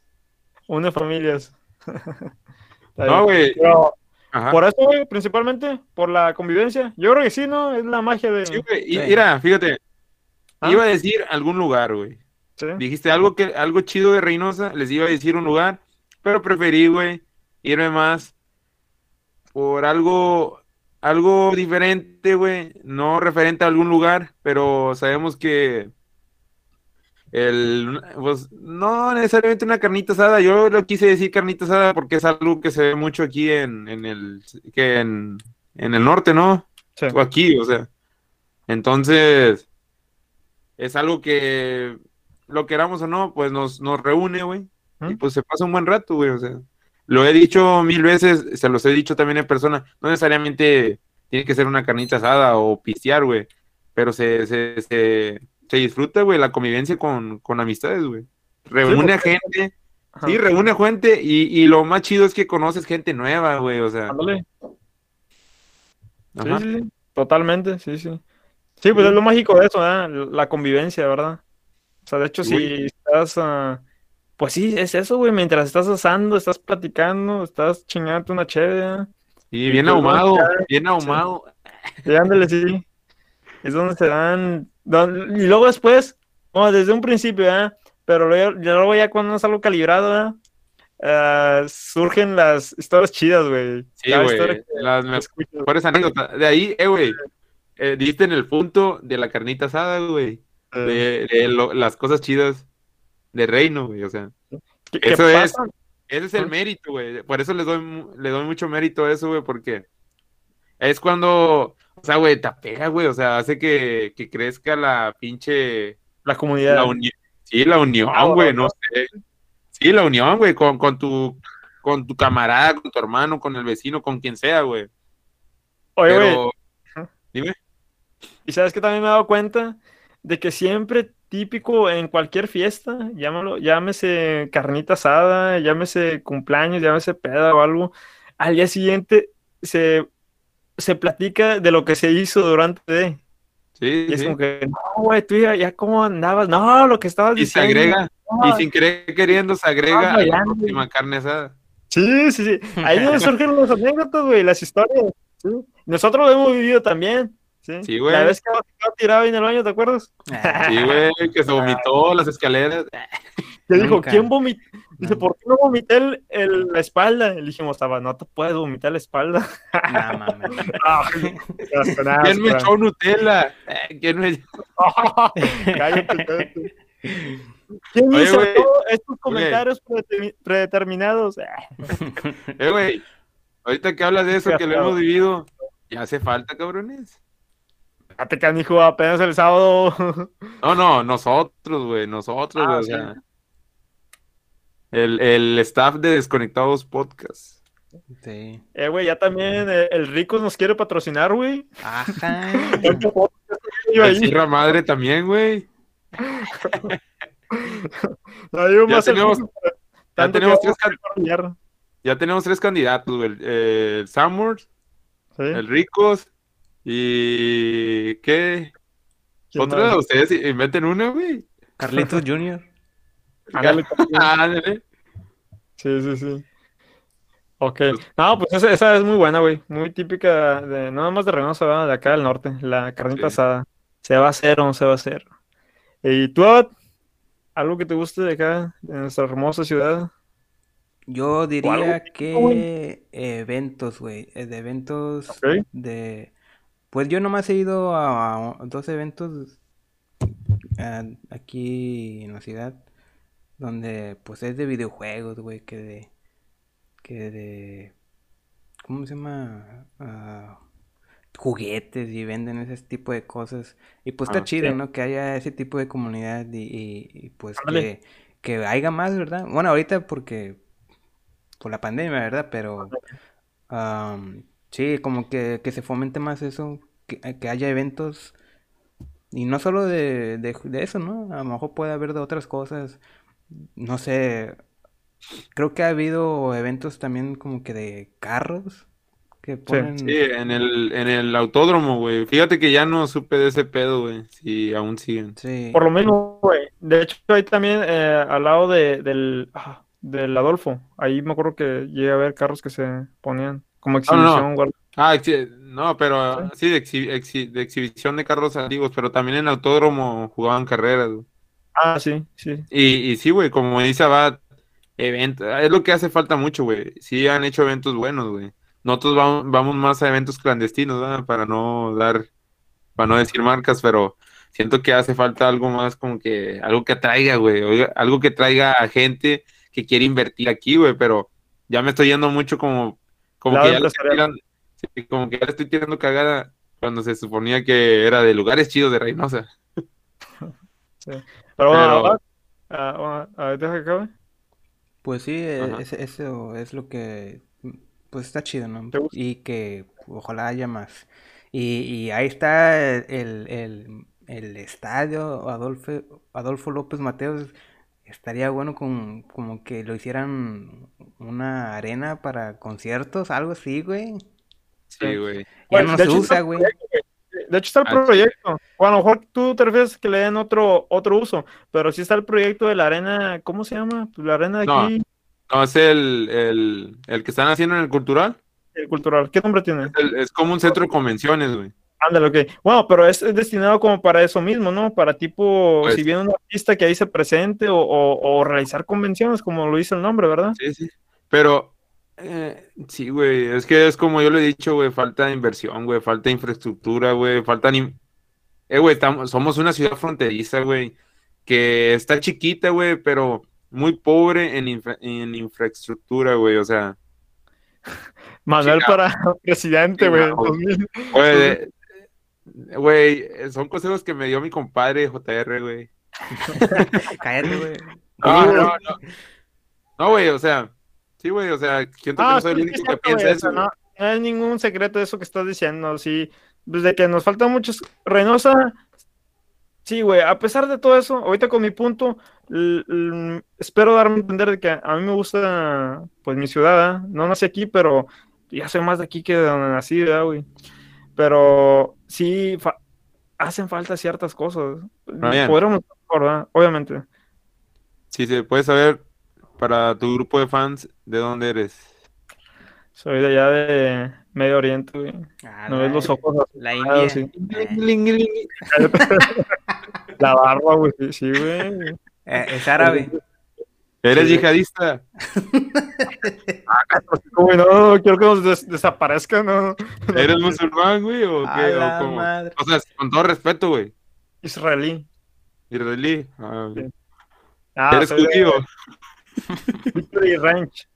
Una familias. No, güey. Pero, Ajá. por eso, güey, principalmente, por la convivencia. Yo creo que sí, ¿no? Es la magia de... Sí, güey. Y Sí. mira, fíjate. ¿Ah? Iba a decir algún lugar, güey. Sí. Dijiste algo que algo chido de Reynosa, les iba a decir un lugar, pero preferí, güey, irme más por algo algo diferente, güey, no referente a algún lugar, pero sabemos que el pues no necesariamente una carnita asada, yo lo quise decir carnita asada porque es algo que se ve mucho aquí en, en el que en, en el norte, ¿no? Sí. o aquí, o sea. Entonces, es algo que, lo queramos o no, pues nos, nos reúne, güey. Y pues se pasa un buen rato, güey. O sea, lo he dicho mil veces, se los he dicho también en persona. No necesariamente tiene que ser una carnita asada o pistear, güey. Pero se, se, se, se disfruta, güey, la convivencia con, con amistades, güey. Reúne a gente, Ajá. sí, reúne a gente y, y lo más chido es que conoces gente nueva, güey. O sea, Ándale. Sí, sí, sí, totalmente, sí, sí. Sí, pues es lo mágico de eso, ¿verdad? La convivencia, ¿verdad? O sea, de hecho, si estás, ah, pues sí, es eso, güey, mientras estás asando, estás platicando, estás chingando una chévere, ¿verdad? Y bien ahumado, bien ahumado. ándale, sí. Es donde se dan, y luego después, bueno, desde un principio, ¿verdad? Pero luego, ya luego ya cuando es algo calibrado, ¿verdad? Ah, surgen las historias chidas, güey. Sí, güey. Las mejores anécdotas. De ahí, eh, güey. eh, diste en el punto de la carnita asada, güey. Eh, De, de lo- las cosas chidas de reino, güey. O sea, ¿qué- qué eso es. ese es el mérito, güey. Por eso le doy, le doy mucho mérito a eso, güey, porque es cuando, o sea, güey, te apega, güey. O sea, hace que, que crezca la pinche La comunidad. la. Sí, la unión, Ah, güey, no sé. Sí, la unión, güey, con, con tu con tu camarada, con tu hermano, con el vecino, con quien sea, güey. Oye, güey, Pero, Ajá. dime. y sabes que también me he dado cuenta de que siempre típico en cualquier fiesta, llámalo, llámese carnita asada, llámese cumpleaños, llámese peda o algo, al día siguiente se, se platica de lo que se hizo durante. Sí, Y es sí. como que, no, güey, tú ya, ya cómo andabas, no, lo que estabas Y se diciendo. agrega, y no". sin querer queriendo, se agrega a la próxima carne asada. Sí, sí, sí. Ahí surgen las anécdotas, güey, las historias. ¿sí? Nosotros lo hemos vivido también. Sí, Sí, güey. La vez que estaba tirado ahí en el baño, ¿te acuerdas? Sí, güey, que se vomitó las escaleras. Que dijo. ¿quién vomitó? Dice, No. ¿por qué no vomité el, el- la espalda? Le dijimos, "Taba, no te puedes vomitar la espalda. no mames. Nada, ¿Quién me echó Nutella? Eh, ¿Quién me Cállate, cállate. ¿Quién Oye, hizo estos comentarios predetermi- predeterminados? Eh, güey, ahorita que hablas de eso, que lo hemos vivido, ya hace falta, cabrones. Fíjate, canijo, apenas el sábado. No, no, nosotros, güey, nosotros, Ah, güey, o sí. sea, el, el staff de Desconectados Podcast. Sí. Eh, güey, ya también eh, el Ricos nos quiere patrocinar, güey. Ajá. El. Sierra Madre también, güey. No, Ya tenemos- Ya tenemos, tres, ya tenemos tres candidatos, güey. El, el Samurs, ¿Sí? el Ricos y... ¿Qué? ¿Quién Otro de ustedes inventen una, güey. Carlitos. Ándale. Ándale. Sí, sí, sí. Ok. No, pues esa, esa es muy buena, güey. Muy típica de, no nada más de Reynosa, ¿verdad? de acá del norte. La carnita Sí. asada. ¿Se va a hacer o no se va a hacer? ¿Y tú, Abad? algo que te guste de acá, de nuestra hermosa ciudad? Yo diría que eventos, güey. eh, De eventos Ok. de... Pues yo nomás he ido a, a dos eventos aquí en la ciudad donde pues es de videojuegos, güey, que de... que de... ¿Cómo se llama? Ah, juguetes y venden ese tipo de cosas. Y pues está Ah, chido, sí. ¿no? Que haya ese tipo de comunidad y, y- y, pues que, que haya más, ¿verdad? Bueno, ahorita porque por la pandemia, ¿verdad? Pero am, sí, como que, que se fomente más eso, que, que haya eventos y no solo de, de, de eso, ¿no? A lo mejor puede haber de otras cosas, no sé, creo que ha habido eventos también como que de carros, que ponen. Sí, en el, en el autódromo, güey. Fíjate que ya no supe de ese pedo, güey. Si aún siguen. Sí. Por lo mismo, güey. De hecho, ahí también eh, al lado de, del, ah, del Adolfo, ahí me acuerdo que llegué a ver carros que se ponían como no, no. exhibición. guarda- Ah, exhi- no, pero sí, de, exhi- exhi- de exhibición de carros antiguos, pero también en autódromo jugaban carreras, güey. Ah, sí, sí. Y, y sí, güey, como dice Abad, eventos, es lo que hace falta mucho, güey. Sí han hecho eventos buenos, güey. Nosotros vamos, vamos más a eventos clandestinos, ¿verdad? Para no dar, para no decir marcas, pero siento que hace falta algo más como que, algo que atraiga, güey, algo que traiga a gente que quiere invertir aquí, güey, pero ya me estoy yendo mucho como, como que ya le estoy empresarial. tirando, sí, como que ya le estoy tirando cagada cuando se suponía que era de lugares chidos de Reynosa. Pero bueno, Pero- ah, ah, ah, a ver, deja que acabe. Pues sí, e- ese- eso es lo que, pues está chido, ¿no? Y que ojalá haya más. Y, y ahí está el, el, el estadio Adolfo, Adolfo López Mateos. Estaría bueno con, como que lo hicieran una arena para conciertos, algo así, güey. Sí, güey. Ya Bueno, no de se hecho, usa, está güey. De hecho, está el Ah, proyecto. Bueno, a lo mejor tú te refieres que le den otro, otro uso, pero sí está el proyecto de la arena, ¿cómo se llama? Pues la arena de No. aquí, No, es el, el, el que están haciendo en el cultural. el cultural. ¿Qué nombre tiene? Es, el- es como un centro de convenciones, güey. Ándale, ok. Bueno, pero es, es destinado como para eso mismo, ¿no? Para tipo, Pues- si viene un artista que ahí se presente o, o- o realizar convenciones, como lo dice el nombre, ¿verdad? Sí, sí. Pero, eh, sí, güey, es que es como yo le he dicho, güey, falta de inversión, güey, falta de infraestructura, güey, falta ni... Eh, güey, estamos, somos una ciudad fronteriza, güey, que está chiquita, güey, pero muy pobre en, infra- en infraestructura, güey, o sea, Manuel Chica. para presidente, güey. No. 2000. güey, son consejos que me dio mi compadre JR, güey. Cállate, güey. No, no, no. No, güey, o sea, sí, güey, o sea, siento que Ah, no soy el único que piensa eso, no, no hay ningún secreto de eso que estás diciendo, sí. Desde que nos faltan muchos. Reynosa, sí, güey, a pesar de todo eso, ahorita con mi punto, espero darme a entender de que a mí me gusta, pues, mi ciudad, ¿eh? No nací aquí, pero ya soy más de aquí que de donde nací, ¿verdad, güey? Pero sí, fa- hacen falta ciertas cosas. Brian. Podremos, ¿verdad? Obviamente. Si se puede saber para tu grupo de fans de dónde eres. Soy de allá de Medio Oriente, güey. Ah, No ves la- los ojos La ah, India. sí. La barba, güey. Sí, sí, güey. eh, es árabe. ¿Eres Sí. yihadista? Güey, no, no quiero que nos des- desaparezcan, no. ¿Eres musulmán, güey? ¿O A qué? ¿O la cómo? madre. O sea, con todo respeto, güey. Israelí. Israelí. Ah, Sí. Ah, ¿Eres judío? Victory Ranch.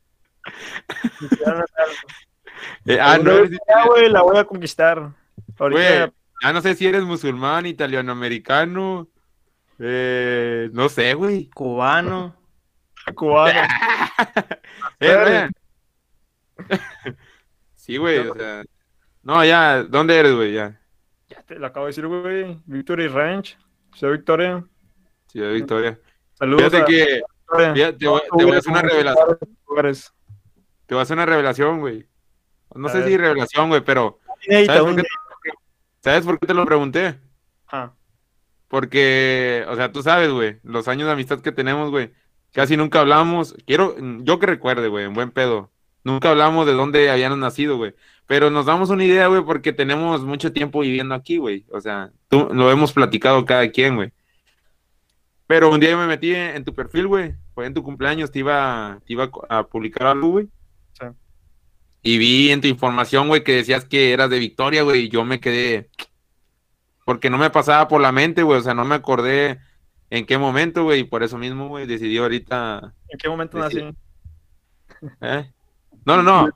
Eh, ah, no eres ya, güey, la voy a conquistar. Ahorita, Güey, ya no sé si eres musulmán, italiano-americano. Eh, no sé, güey. Cubano. Cubano. Eh. Sí, güey, o sea. No, ya, ¿dónde eres, güey? Ya. Ya te lo acabo de decir, güey. Victory Ranch. Soy Victoria. Ciudad Victoria. Saludos. Fíjate a que Victoria. fíjate, te voy, te voy a hacer una revelación. Te voy a hacer una revelación, güey. No A sé ver. si revelación, güey, pero Inédita, ¿sabes por, un- qué, ¿sabes por qué te lo pregunté? Ah, Porque, o sea, tú sabes, güey, los años de amistad que tenemos, güey, casi nunca hablamos, quiero, yo que recuerde, güey, en buen pedo, nunca hablamos de dónde habíamos nacido, güey, pero nos damos una idea, güey, porque tenemos mucho tiempo viviendo aquí, güey, o sea, tú, lo hemos platicado cada quien, güey. Pero un día yo me metí en, en tu perfil, güey, fue en tu cumpleaños, te iba, te iba a publicar algo, güey. Sí. Y vi en tu información, güey, que decías que eras de Victoria, güey, y yo me quedé, porque no me pasaba por la mente, güey, o sea, no me acordé en qué momento, güey, y por eso mismo, güey, decidí ahorita, ¿en qué momento sí. nací? ¿eh? No, no, no,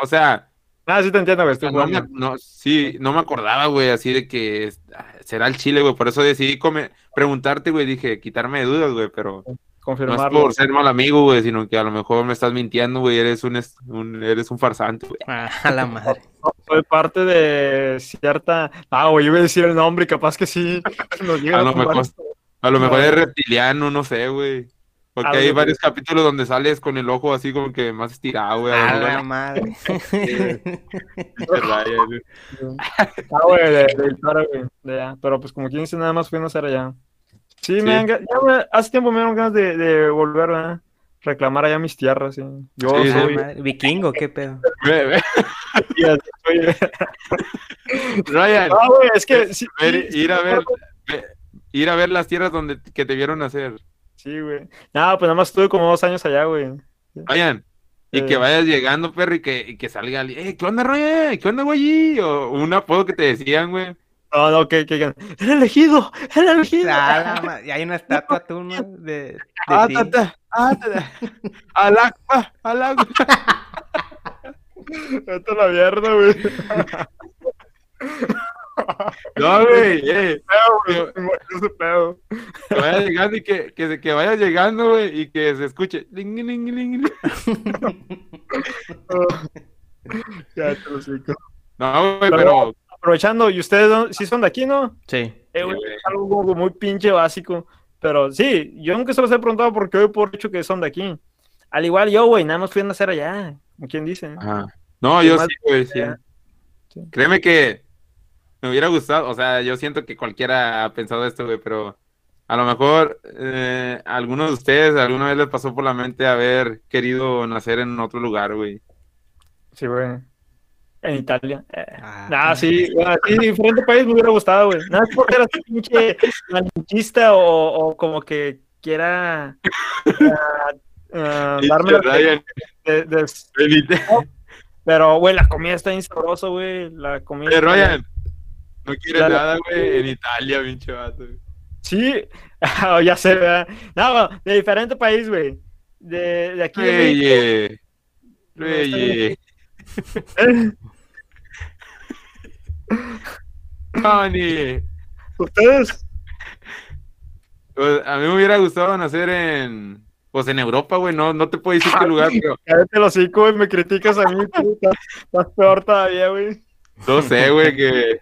o sea, Ah, sí te entiendo, güey. estoy no me, no, sí, no me acordaba, güey, así de que ah, será el Chile, güey, por eso decidí come- preguntarte, güey, dije, quitarme de dudas, güey, pero no es Confirmarlo. por ser mal amigo, güey, sino que a lo mejor me estás mintiendo, güey, eres un, es- un- eres un farsante, güey. Ah, a la madre. Soy parte de cierta. Ah, güey, iba a decir el nombre y capaz que sí. Nos llega A lo a tumbar mejor- esto. A lo mejor No. eres reptiliano, no sé, güey. Porque hay varios capítulos donde sales con el ojo así como que más estirado, güey. A la madre. güey. Ah, güey, de, de güey, de allá. Pero pues como quien dice, nada más fui a nacer allá. Sí, Sí. me ga- ya me- hace tiempo me dieron ganas de, de volver a reclamar allá mis tierras. sí. Yo Sí, soy... madre, Vikingo, qué pedo. Ve, ve, soy- Ryan, Ah, güey, es que sí, ver- sí, ir a ver, ve- ir a ver las tierras donde que te vieron nacer. Sí, güey. No, pues nada más estuve como dos años allá, güey. Ryan, y Eh. que vayas llegando, perro, y que, y que salga alguien, eh, ¿qué onda, Ryan? ¿Qué onda, güey? O un apodo que te decían, güey. No, no, que, que, el elegido, el elegido. A la ma- y hay una estatua tú, ¿no? De, de Ah, ti. ah. Al agua, al agua. Vete a la mierda, güey. No, güey, eh, Pedo, güey, ese pedo. que vaya llegando y que, que, que vaya llegando, güey, y que se escuche. ling, ling, ling, ling, ling. Ya te lo explico. No, güey, Pero- pero. Aprovechando, ¿y ustedes no- sí son de aquí, no? Sí. Eh, güey, es algo como muy pinche básico. Pero sí, yo nunca se los he preguntado porque hoy por hecho que son de aquí. Al igual yo, güey, nada más fui a nacer allá. Como quien dice. Ajá. No, yo sí, güey, sí. Sí. Créeme que me hubiera gustado, o sea, yo siento que cualquiera ha pensado esto, güey, pero a lo mejor eh, a algunos de ustedes alguna vez les pasó por la mente haber querido nacer en otro lugar, güey. Sí, güey. En Italia. Eh. Ah, Nah, sí, bueno, sí, diferente país me hubiera gustado, güey. Nada más porque era así pinche malinchista o, o como que quiera ah, ah, darme la de- Pero, güey, la comida está bien sabrosa, güey. La comida. Ryan, no quieres Ya- nada, güey, en Italia, pinche vato. Sí, Ah, ya sé, ¿verdad? No, de diferente país, güey. De, de aquí. de. Reye, bien. Reye, Tony. ¿Ustedes? Pues, a mí me hubiera gustado nacer en, pues en Europa, güey, no, no te puedo decir qué lugar, pero Cállate los hocico, güey. Me criticas a mí, estás peor todavía, güey. no sé, güey, que...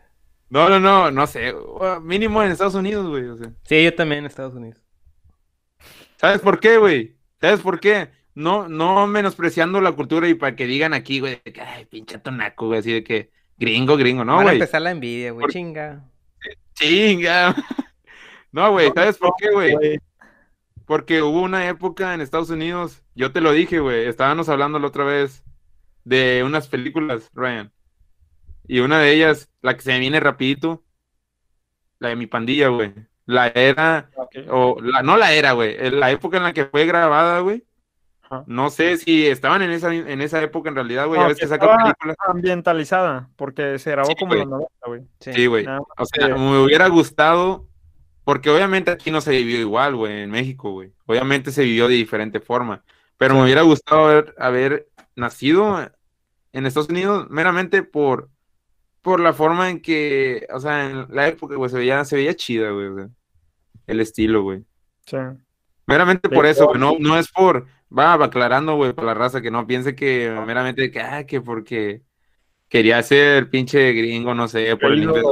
No, no, no, no sé, mínimo en Estados Unidos, güey, o sea. Sí, yo también en Estados Unidos. ¿Sabes por qué, güey? ¿Sabes por qué? No, no menospreciando la cultura y para que digan aquí, güey, de que, ay, pinche tonaco, güey, así de que gringo, gringo, no, Van a güey. empezar la envidia, güey. Por- Chinga. Chinga. No, güey, ¿sabes por qué, güey? Güey. Porque hubo una época en Estados Unidos, yo te lo dije, güey, estábamos hablando la otra vez de unas películas, Ryan. Y una de ellas, la que se me viene rapidito, la de mi pandilla, güey. La era, Ok. o la, no la era, güey, la época en la que fue grabada, güey. No sé si estaban en esa, en esa época en realidad, güey. No, sacan películas. ambientalizada, porque se grabó Sí, como en los 90, güey. Sí, güey. O sea, me hubiera gustado, porque obviamente aquí no se vivió igual, güey, en México, güey. Obviamente se vivió de diferente forma. Pero me hubiera gustado haber, haber nacido en Estados Unidos meramente por, por la forma en que, o sea, en la época, güey, se veía, se veía chida, güey. o sea, el estilo, güey. sí. Meramente Sí, por eso, güey. No, no es por, va aclarando, güey, para la raza que no piense que meramente que, ah, que porque quería ser pinche gringo, no sé, por el inglés.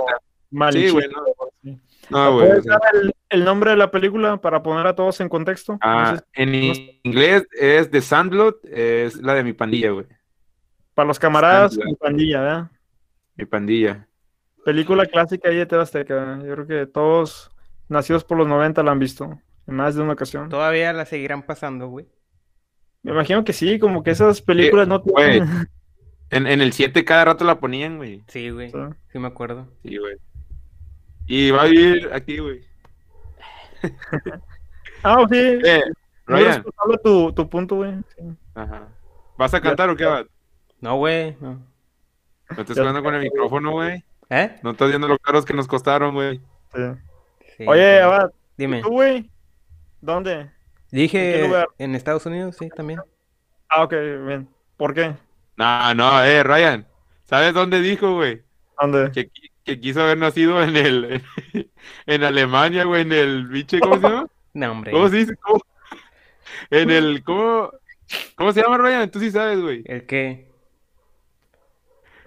Malinchista, güey, no. algo así. No, güey. o ¿Puedes sea, dar el, el nombre de la película para poner a todos en contexto? ah, en no inglés es The Sandlot, es la de mi pandilla, güey. para los camaradas y pandilla, ¿verdad? Mi pandilla. Película clásica ahí de TV Azteca. Yo creo que todos nacidos por los 90 la han visto en más de una ocasión. Todavía la seguirán pasando, güey. Me imagino que sí, como que esas películas no güey. tienen. En, en el 7 cada rato la ponían, güey. Sí, güey. Sí. Sí me acuerdo. Sí, güey. Y va a vivir aquí, güey. Ah, sí. Eh, Ryan. tu, tu punto, güey. Sí. Ajá. ¿Vas a cantar o qué, va? No, güey. No. No estás jugando con el micrófono, güey. ¿Eh? No estás viendo los caros que nos costaron, güey. Sí. Sí, Oye. Abad, Dime. ¿tú, güey? ¿Dónde? ¿En qué Dije lugar? en Estados Unidos, sí, también. Ah, ok, bien. ¿Por qué? No, no, eh, Ryan. ¿Sabes dónde dijo, güey? ¿Dónde? Que quiso haber nacido en el en Alemania, güey, en el biche, ¿cómo se llama? No, hombre. ¿Cómo se dice? ¿Cómo? En el, ¿cómo? ¿Cómo se llama, Ryan? Tú sí sabes, güey. ¿El qué?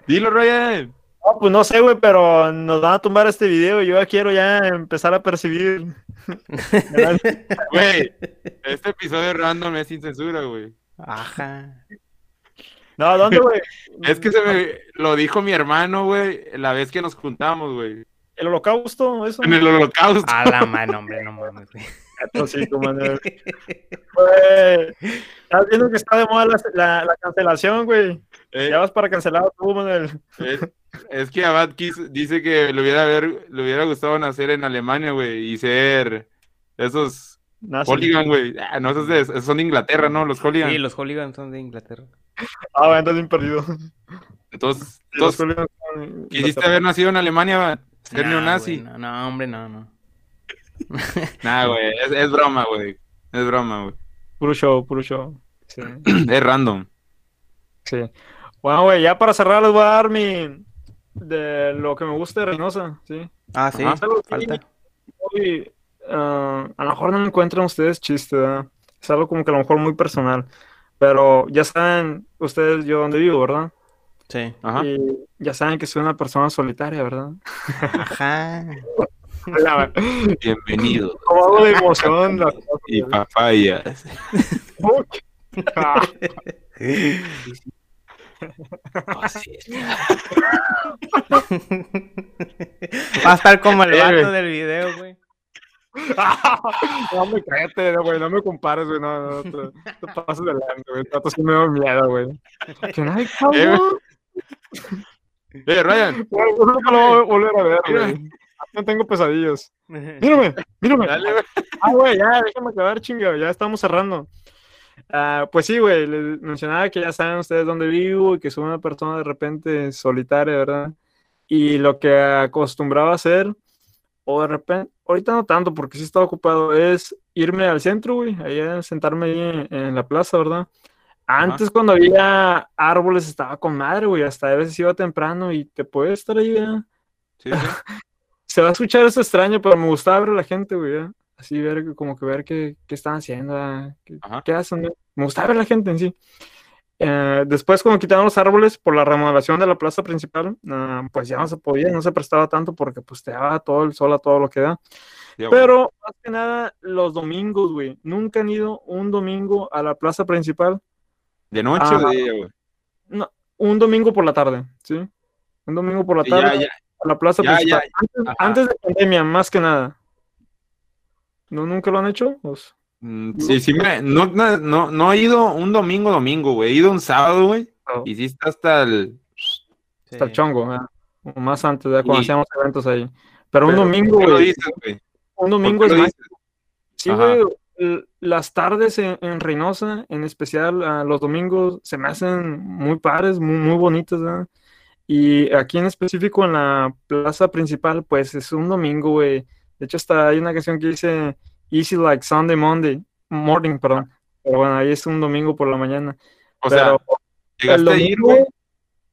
Dilo, Ryan. No, pues no sé, güey, pero nos van a tumbar este video y yo ya quiero ya empezar a percibir. Güey, este episodio random es sin censura, güey. Ajá. No, ¿dónde, güey? Es que se me lo dijo mi hermano, güey, la vez que nos juntamos, güey. El holocausto, eso. En el holocausto. A la mano, hombre, no mames, güey. Estás viendo que está de moda la, la- la cancelación, güey. Eh, Ya vas para cancelar tú, Manuel. es, es que Abad dice que le hubiera, haber, le hubiera gustado nacer en Alemania, güey, y ser esos Nazi. Hooligan, güey. Ah, no, esos, de- esos son de Inglaterra, ¿no? Los Hooligan. Sí, los hooligans son de Inglaterra. Ah, bueno, entonces bien perdido. Entonces, los entonces, son- quisiste haber nacido en Alemania, Abad? Ser Nah, neonazi. güey, no, no, hombre, no, no. Nah, güey, es, es broma, güey. Es broma, güey. Puro show, puro show. Sí, Es random. sí. Bueno, güey, ya para cerrar les voy a dar mi... De lo que me gusta de Reynosa, ¿sí? Ah, sí, Ajá. falta. Muy, ah, a lo mejor no me encuentran ustedes chiste, ¿verdad? Es algo como que a lo mejor muy personal. Pero ya saben ustedes yo dónde vivo, ¿verdad? Sí. Ajá. Y ya saben que soy una persona solitaria, ¿verdad? Ajá. Bienvenido. Como hago de emoción las cosas, Y papayas. Va a estar como el Eh, vato del video, güey. No me cállate, güey, no me compares, güey, no, no, te, te pasas de lanza, güey, trato sí me da miedo, güey. Que nadie, cabrón, Eh, Ryan. güey, nunca lo voy a volver a ver, güey. No tengo pesadillas. Mírame, mírame. Dale, güey. Ah, güey, ya, déjame acabar, chinga, ya estamos cerrando. Ah, pues sí, güey, les mencionaba que ya saben ustedes dónde vivo y que soy una persona de repente solitaria, ¿verdad? Y lo que acostumbraba a hacer, o de repente, ahorita no tanto porque sí estaba ocupado, es irme al centro, güey, ahí a sentarme ahí en, en la plaza, ¿verdad? Antes cuando había árboles estaba con madre, güey, hasta a veces iba temprano y te puedes estar ahí, ¿verdad? Sí, sí. se va a escuchar eso extraño, pero me gustaba ver a la gente, güey. ¿eh? Así ver, como que ver qué, qué están haciendo, ¿eh? qué, hacen. Me gustaba ver la gente en sí. Eh, después, cuando quitaron los árboles por la remodelación de la plaza principal, ah, pues ya no se podía, no se prestaba tanto porque pues te daba todo el sol a todo lo que da. Ya. Pero más que nada, los domingos, güey. Nunca han ido un domingo a la plaza principal. ¿De noche Ah, o de día, güey? No, un domingo por la tarde, ¿sí? Un domingo por la tarde Ya, ya. a la plaza principal. Antes, antes de pandemia, más que nada. ¿No nunca lo han hecho? Pues, Mm, Sí, sí, me, no, no, no, no he ido un domingo, domingo, güey. He ido un sábado, güey. no, Y sí está hasta el. hasta el chongo, ¿verdad? O más antes, de cuando Y- hacíamos eventos ahí. Pero un domingo, ¿por qué lo güey. dices, güey? Un ¿Por domingo es lo más. dices? Sí, Ajá. güey. Las tardes en, en Reynosa, en especial ah, los domingos, se me hacen muy pares, muy, muy bonitas, ¿verdad? Y aquí en específico en la plaza principal, pues es un domingo, güey. De hecho, hasta hay una canción que dice Easy like Sunday Monday, morning, perdón. Pero bueno, ahí es un domingo por la mañana. O Pero sea, llegaste a ir, güey.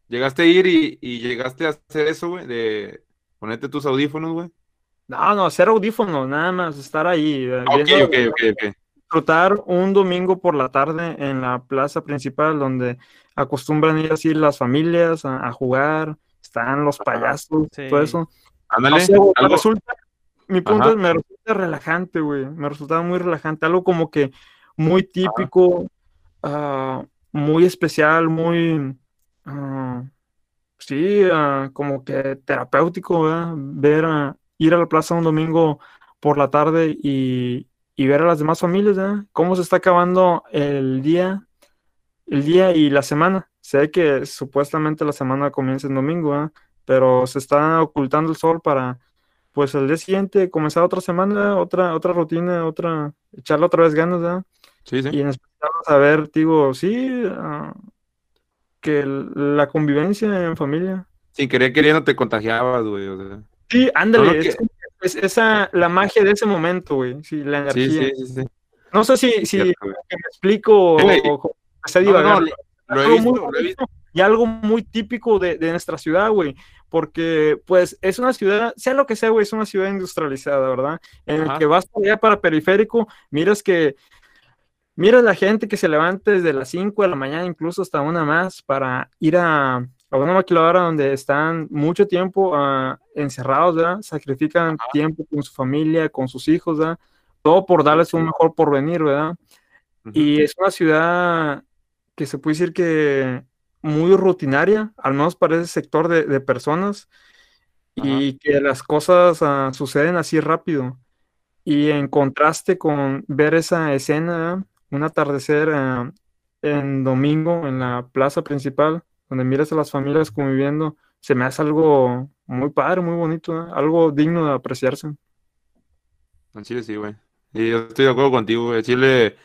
Llegaste a ir y, y llegaste a hacer eso, güey, de ponerte tus audífonos, güey. No, no, hacer audífonos, nada más, estar ahí. eh, Ah, Ok, viendo- ok, ok, ok. disfrutar un domingo por la tarde en la plaza principal donde acostumbran ir así las familias a, a jugar, están los payasos, Sí. todo eso. Ándale, No sé, güey, me algo- resulta, mi punto Ajá. es, me resulta relajante, güey, me resultaba muy relajante, algo como que muy típico, ah, muy especial, muy, ah, sí, ah, como que terapéutico, ¿verdad? Ver, a- ir a la plaza un domingo por la tarde y, y ver a las demás familias, ¿verdad? Cómo se está acabando el día, el día y la semana. Sé que supuestamente la semana comienza el domingo, ¿verdad? Pero se está ocultando el sol para, pues, el día siguiente comenzar otra semana, otra, otra rutina, otra, echarle otra vez ganas, ¿verdad? Sí, sí. Y en especial saber, digo, sí, ah, que la convivencia en familia. Sin querer queriendo te contagiabas, güey. O sea. Sí, ándale, No, no, es, es esa, la magia de ese momento, güey, sí, la Sí, energía. sí, sí, sí. No sé si, si Cierto, me explico o, Sí, güey. o- o empecé a No, no, divagar. lo, lo he Algo muy visto, lo he visto. y algo muy típico de, de nuestra ciudad, güey, porque pues es una ciudad, sea lo que sea, güey, es una ciudad industrializada, ¿verdad? En el Ajá. que vas allá para periférico, miras que, miras la gente que se levanta desde las 5 de la mañana, incluso hasta una más, para ir a, a una maquiladora donde están mucho tiempo ah, encerrados, ¿verdad? Sacrifican tiempo con su familia, con sus hijos, ¿verdad? Todo por darles un mejor porvenir, ¿verdad? Ujú. Y es una ciudad que se puede decir que muy rutinaria, al menos para ese sector de, de personas, y que las cosas ah, suceden así rápido. Y en contraste con ver esa escena, un atardecer ah, en domingo en la plaza principal, donde miras a las familias conviviendo, se me hace algo muy padre, muy bonito, ¿eh? Algo digno de apreciarse. En Chile sí, güey. Y yo estoy de acuerdo contigo, güey. Chile,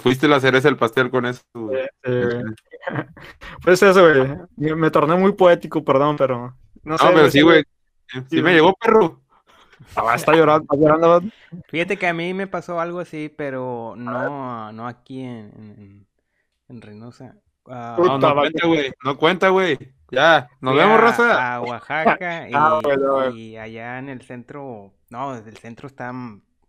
fuiste la cereza del pastel con eso, güey. Eh, pues eso, güey. Me, torné muy poético, perdón, pero no sé. No, pero sí, güey. Sí Sí, me llegó, perro. Ah, está llorando, está llorando. Fíjate que a mí me pasó algo así, pero no, no aquí en, en, en Reynosa. Puta, No, no cuenta, güey. No cuenta, güey. Ya, nos fui vemos, a- raza. A Oaxaca y, Ah, bueno. y allá en el centro, no, el centro está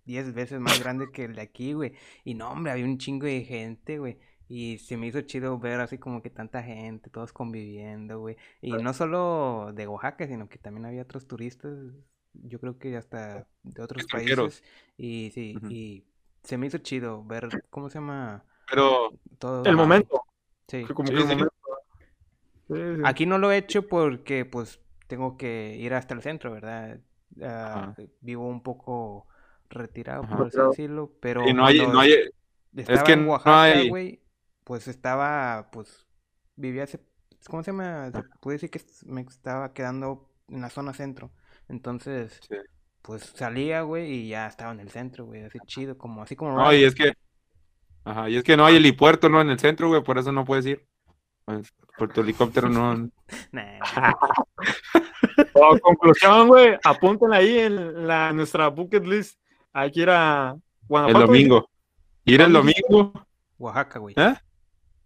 10 veces más grande que el de aquí, güey. Y no, hombre, había un chingo de gente, güey. Y se me hizo chido ver así como que tanta gente, todos conviviendo, güey. Y no solo de Oaxaca, sino que también había otros turistas, yo creo que hasta de otros países. Y sí, y se me hizo chido ver, ¿cómo se llama? Pero, Todo. El momento. Sí. que como Sí, que el sí. momento. Sí, sí. Aquí no lo he hecho porque pues tengo que ir hasta el centro, ¿verdad? Ah, vivo un poco retirado, Ajá. por así decirlo, pero y no hay, no hay, estaba que en no Oaxaca, hay- güey, pues estaba, pues, vivía, se- ¿cómo se llama? Se puede decir que es- me estaba quedando en la zona centro, entonces, Sí. pues salía, güey, y ya estaba en el centro, güey, así chido, como, así como No, y es que, ajá, y es que no hay helipuerto, ¿no? En el centro, güey, por eso no puedes ir. Pues, por tu helicóptero no. Nah, Como conclusión, güey, apúntenla ahí en la, nuestra bucket list. Hay que ir a El Guanajuato. domingo. Ir el domingo. Oaxaca, güey. ¿Eh?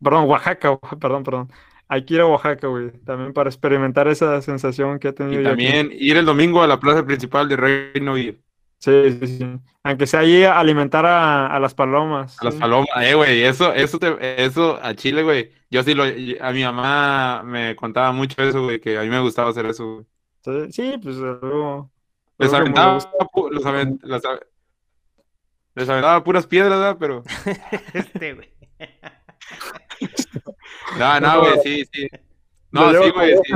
Perdón, Oaxaca, perdón, perdón. Hay que ir a Oaxaca, güey, también para experimentar esa sensación que he tenido Y aquí. también ir el domingo a la plaza principal de Reino y Sí, sí, sí. Aunque sea allí a alimentar a, a las palomas. a las palomas. Eh, güey, eso, eso, te- eso a Chile, güey. Yo sí lo, a mi mamá me contaba mucho eso, güey, que a mí me gustaba hacer eso, güey. Sí, pues algo. Les aventaba, los aven- las ave- les aventaba puras piedras, ¿verdad? Pero, Este, güey. no, no, güey, sí, sí. No, sí, güey, sí.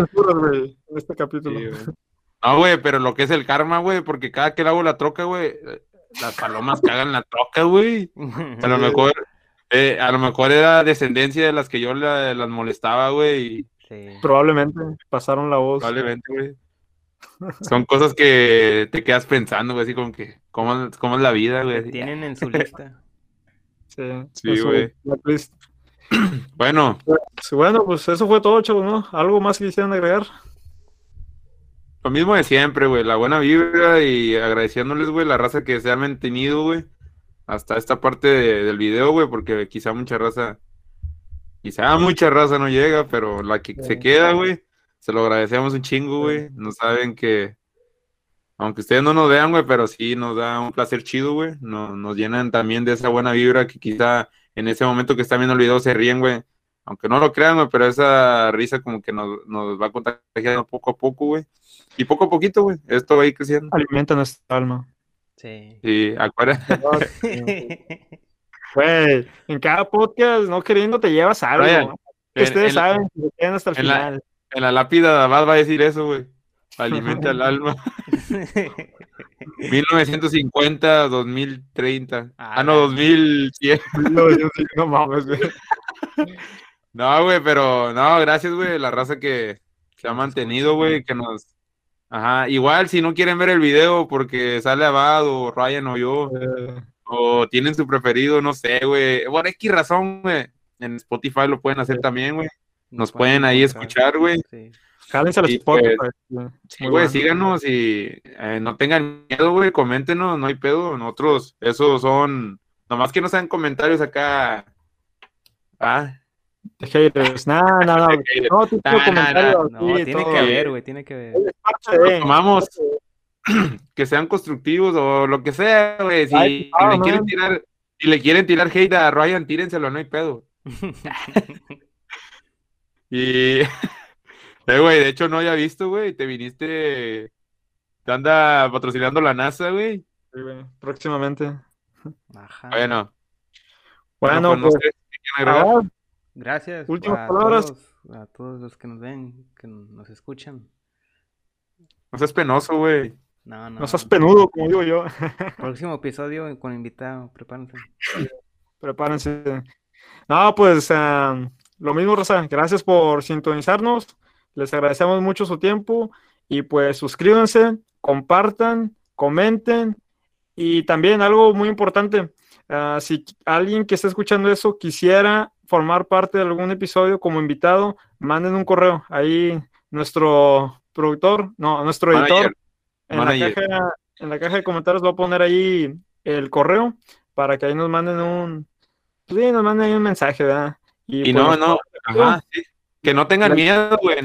en este capítulo. Sí. No, güey, pero lo que es el karma, güey, porque cada que le hago la troca, güey, las palomas cagan la troca, güey. A lo mejor, eh, a lo mejor era descendencia de las que yo la- las molestaba, güey, y Sí. Probablemente pasaron la voz. probablemente, güey. Son cosas que te quedas pensando, güey, así como que, ¿cómo, cómo es la vida, güey? Tienen en su lista. Sí, güey. Bueno, Pues, bueno, pues eso fue todo, chavos, ¿no? ¿Algo más que quisieran agregar? lo mismo de siempre, güey, la buena vibra y agradeciéndoles, güey, la raza que se ha mantenido, güey, hasta esta parte de- del video, güey, porque quizá mucha raza, quizá mucha raza no llega, pero la que se queda, güey, se lo agradecemos un chingo, güey. No saben que, aunque ustedes no nos vean, güey, pero sí nos da un placer chido, güey. Nos, nos llenan también de esa buena vibra que quizá en ese momento que están viendo el video se ríen, güey. Aunque no lo crean, güey, pero esa risa como que nos, nos va contagiando poco a poco, güey. Y poco a poquito, güey, esto va a ir creciendo. Alimenta nuestra alma. Sí. Y acuérdate, Güey, en cada podcast, no queriendo, te llevas algo. Brian, Que en, ustedes en saben que quedan hasta el en la- final. En la lápida más va a decir eso, güey. Alimenta el alma. 1950, 2030. Ah, Ah, no, 2100. No, yo sí, no mames, güey. No, güey, pero no, gracias, güey, la raza que se ha mantenido, güey, que nos... Ajá, igual si no quieren ver el video porque sale Abad o Ryan o yo, Eh, o tienen su preferido, no sé, güey. Por X razón, güey. En Spotify lo pueden hacer también, güey. Nos pueden ahí escuchar, güey. Sí. jálense a los Spotify. pues. Sí, Muy güey, bueno. síganos y eh, no tengan miedo, güey, coméntenos, no hay pedo. Nosotros, esos son, nomás que no sean comentarios acá. Ah, De haters. No, no, no. No, Nah. No, tiene todo. que haber, güey, tiene que de- tomamos. que sean constructivos o lo que sea, güey. Si, Ay, si le quieren tirar, si le quieren tirar hate a Ryan, tírenselo, no hay pedo. Y Eh, güey, de hecho no había visto, güey. Te viniste. Te anda patrocinando la NASA, güey. Sí, güey, próximamente. Ajá. Bueno. Bueno, pues no pues, sé agregar. ahora, Gracias Últimas a palabras. todos, a todos los que nos ven, que nos escuchan. No seas penoso, güey. No, no. no seas penudo, como digo yo. Próximo episodio con invitado, prepárense. Prepárense. No, pues ah, lo mismo, Rosa. Gracias por sintonizarnos. Les agradecemos mucho su tiempo. Y pues suscríbanse, compartan, comenten. Y también algo muy importante. ah, si alguien que está escuchando eso quisiera formar parte de algún episodio como invitado, manden un correo. Ahí nuestro productor, no, nuestro editor, Manager. en la, caja, en la caja de comentarios va a poner ahí el correo para que ahí nos manden un, sí, nos manden ahí un mensaje, ¿verdad? Y no, no. Ajá, sí. Que no tengan La- miedo, güey.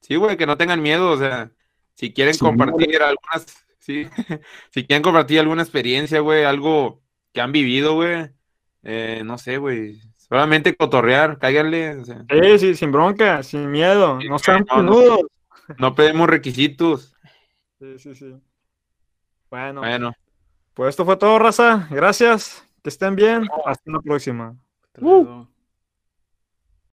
Sí, güey, que no tengan miedo. O sea, si quieren Sí, compartir algunas. Sí. si quieren compartir alguna experiencia, güey, algo que han vivido, güey. eh, no sé, güey. Solamente cotorrear, cáiganle. O sea, Sí, sí, sin bronca, sin miedo, Sí, no sean no, no. no pedimos requisitos. Sí, sí, sí. Bueno, Bueno, pues esto fue todo, raza. Gracias. Que estén bien. Hasta la próxima. Hasta luego.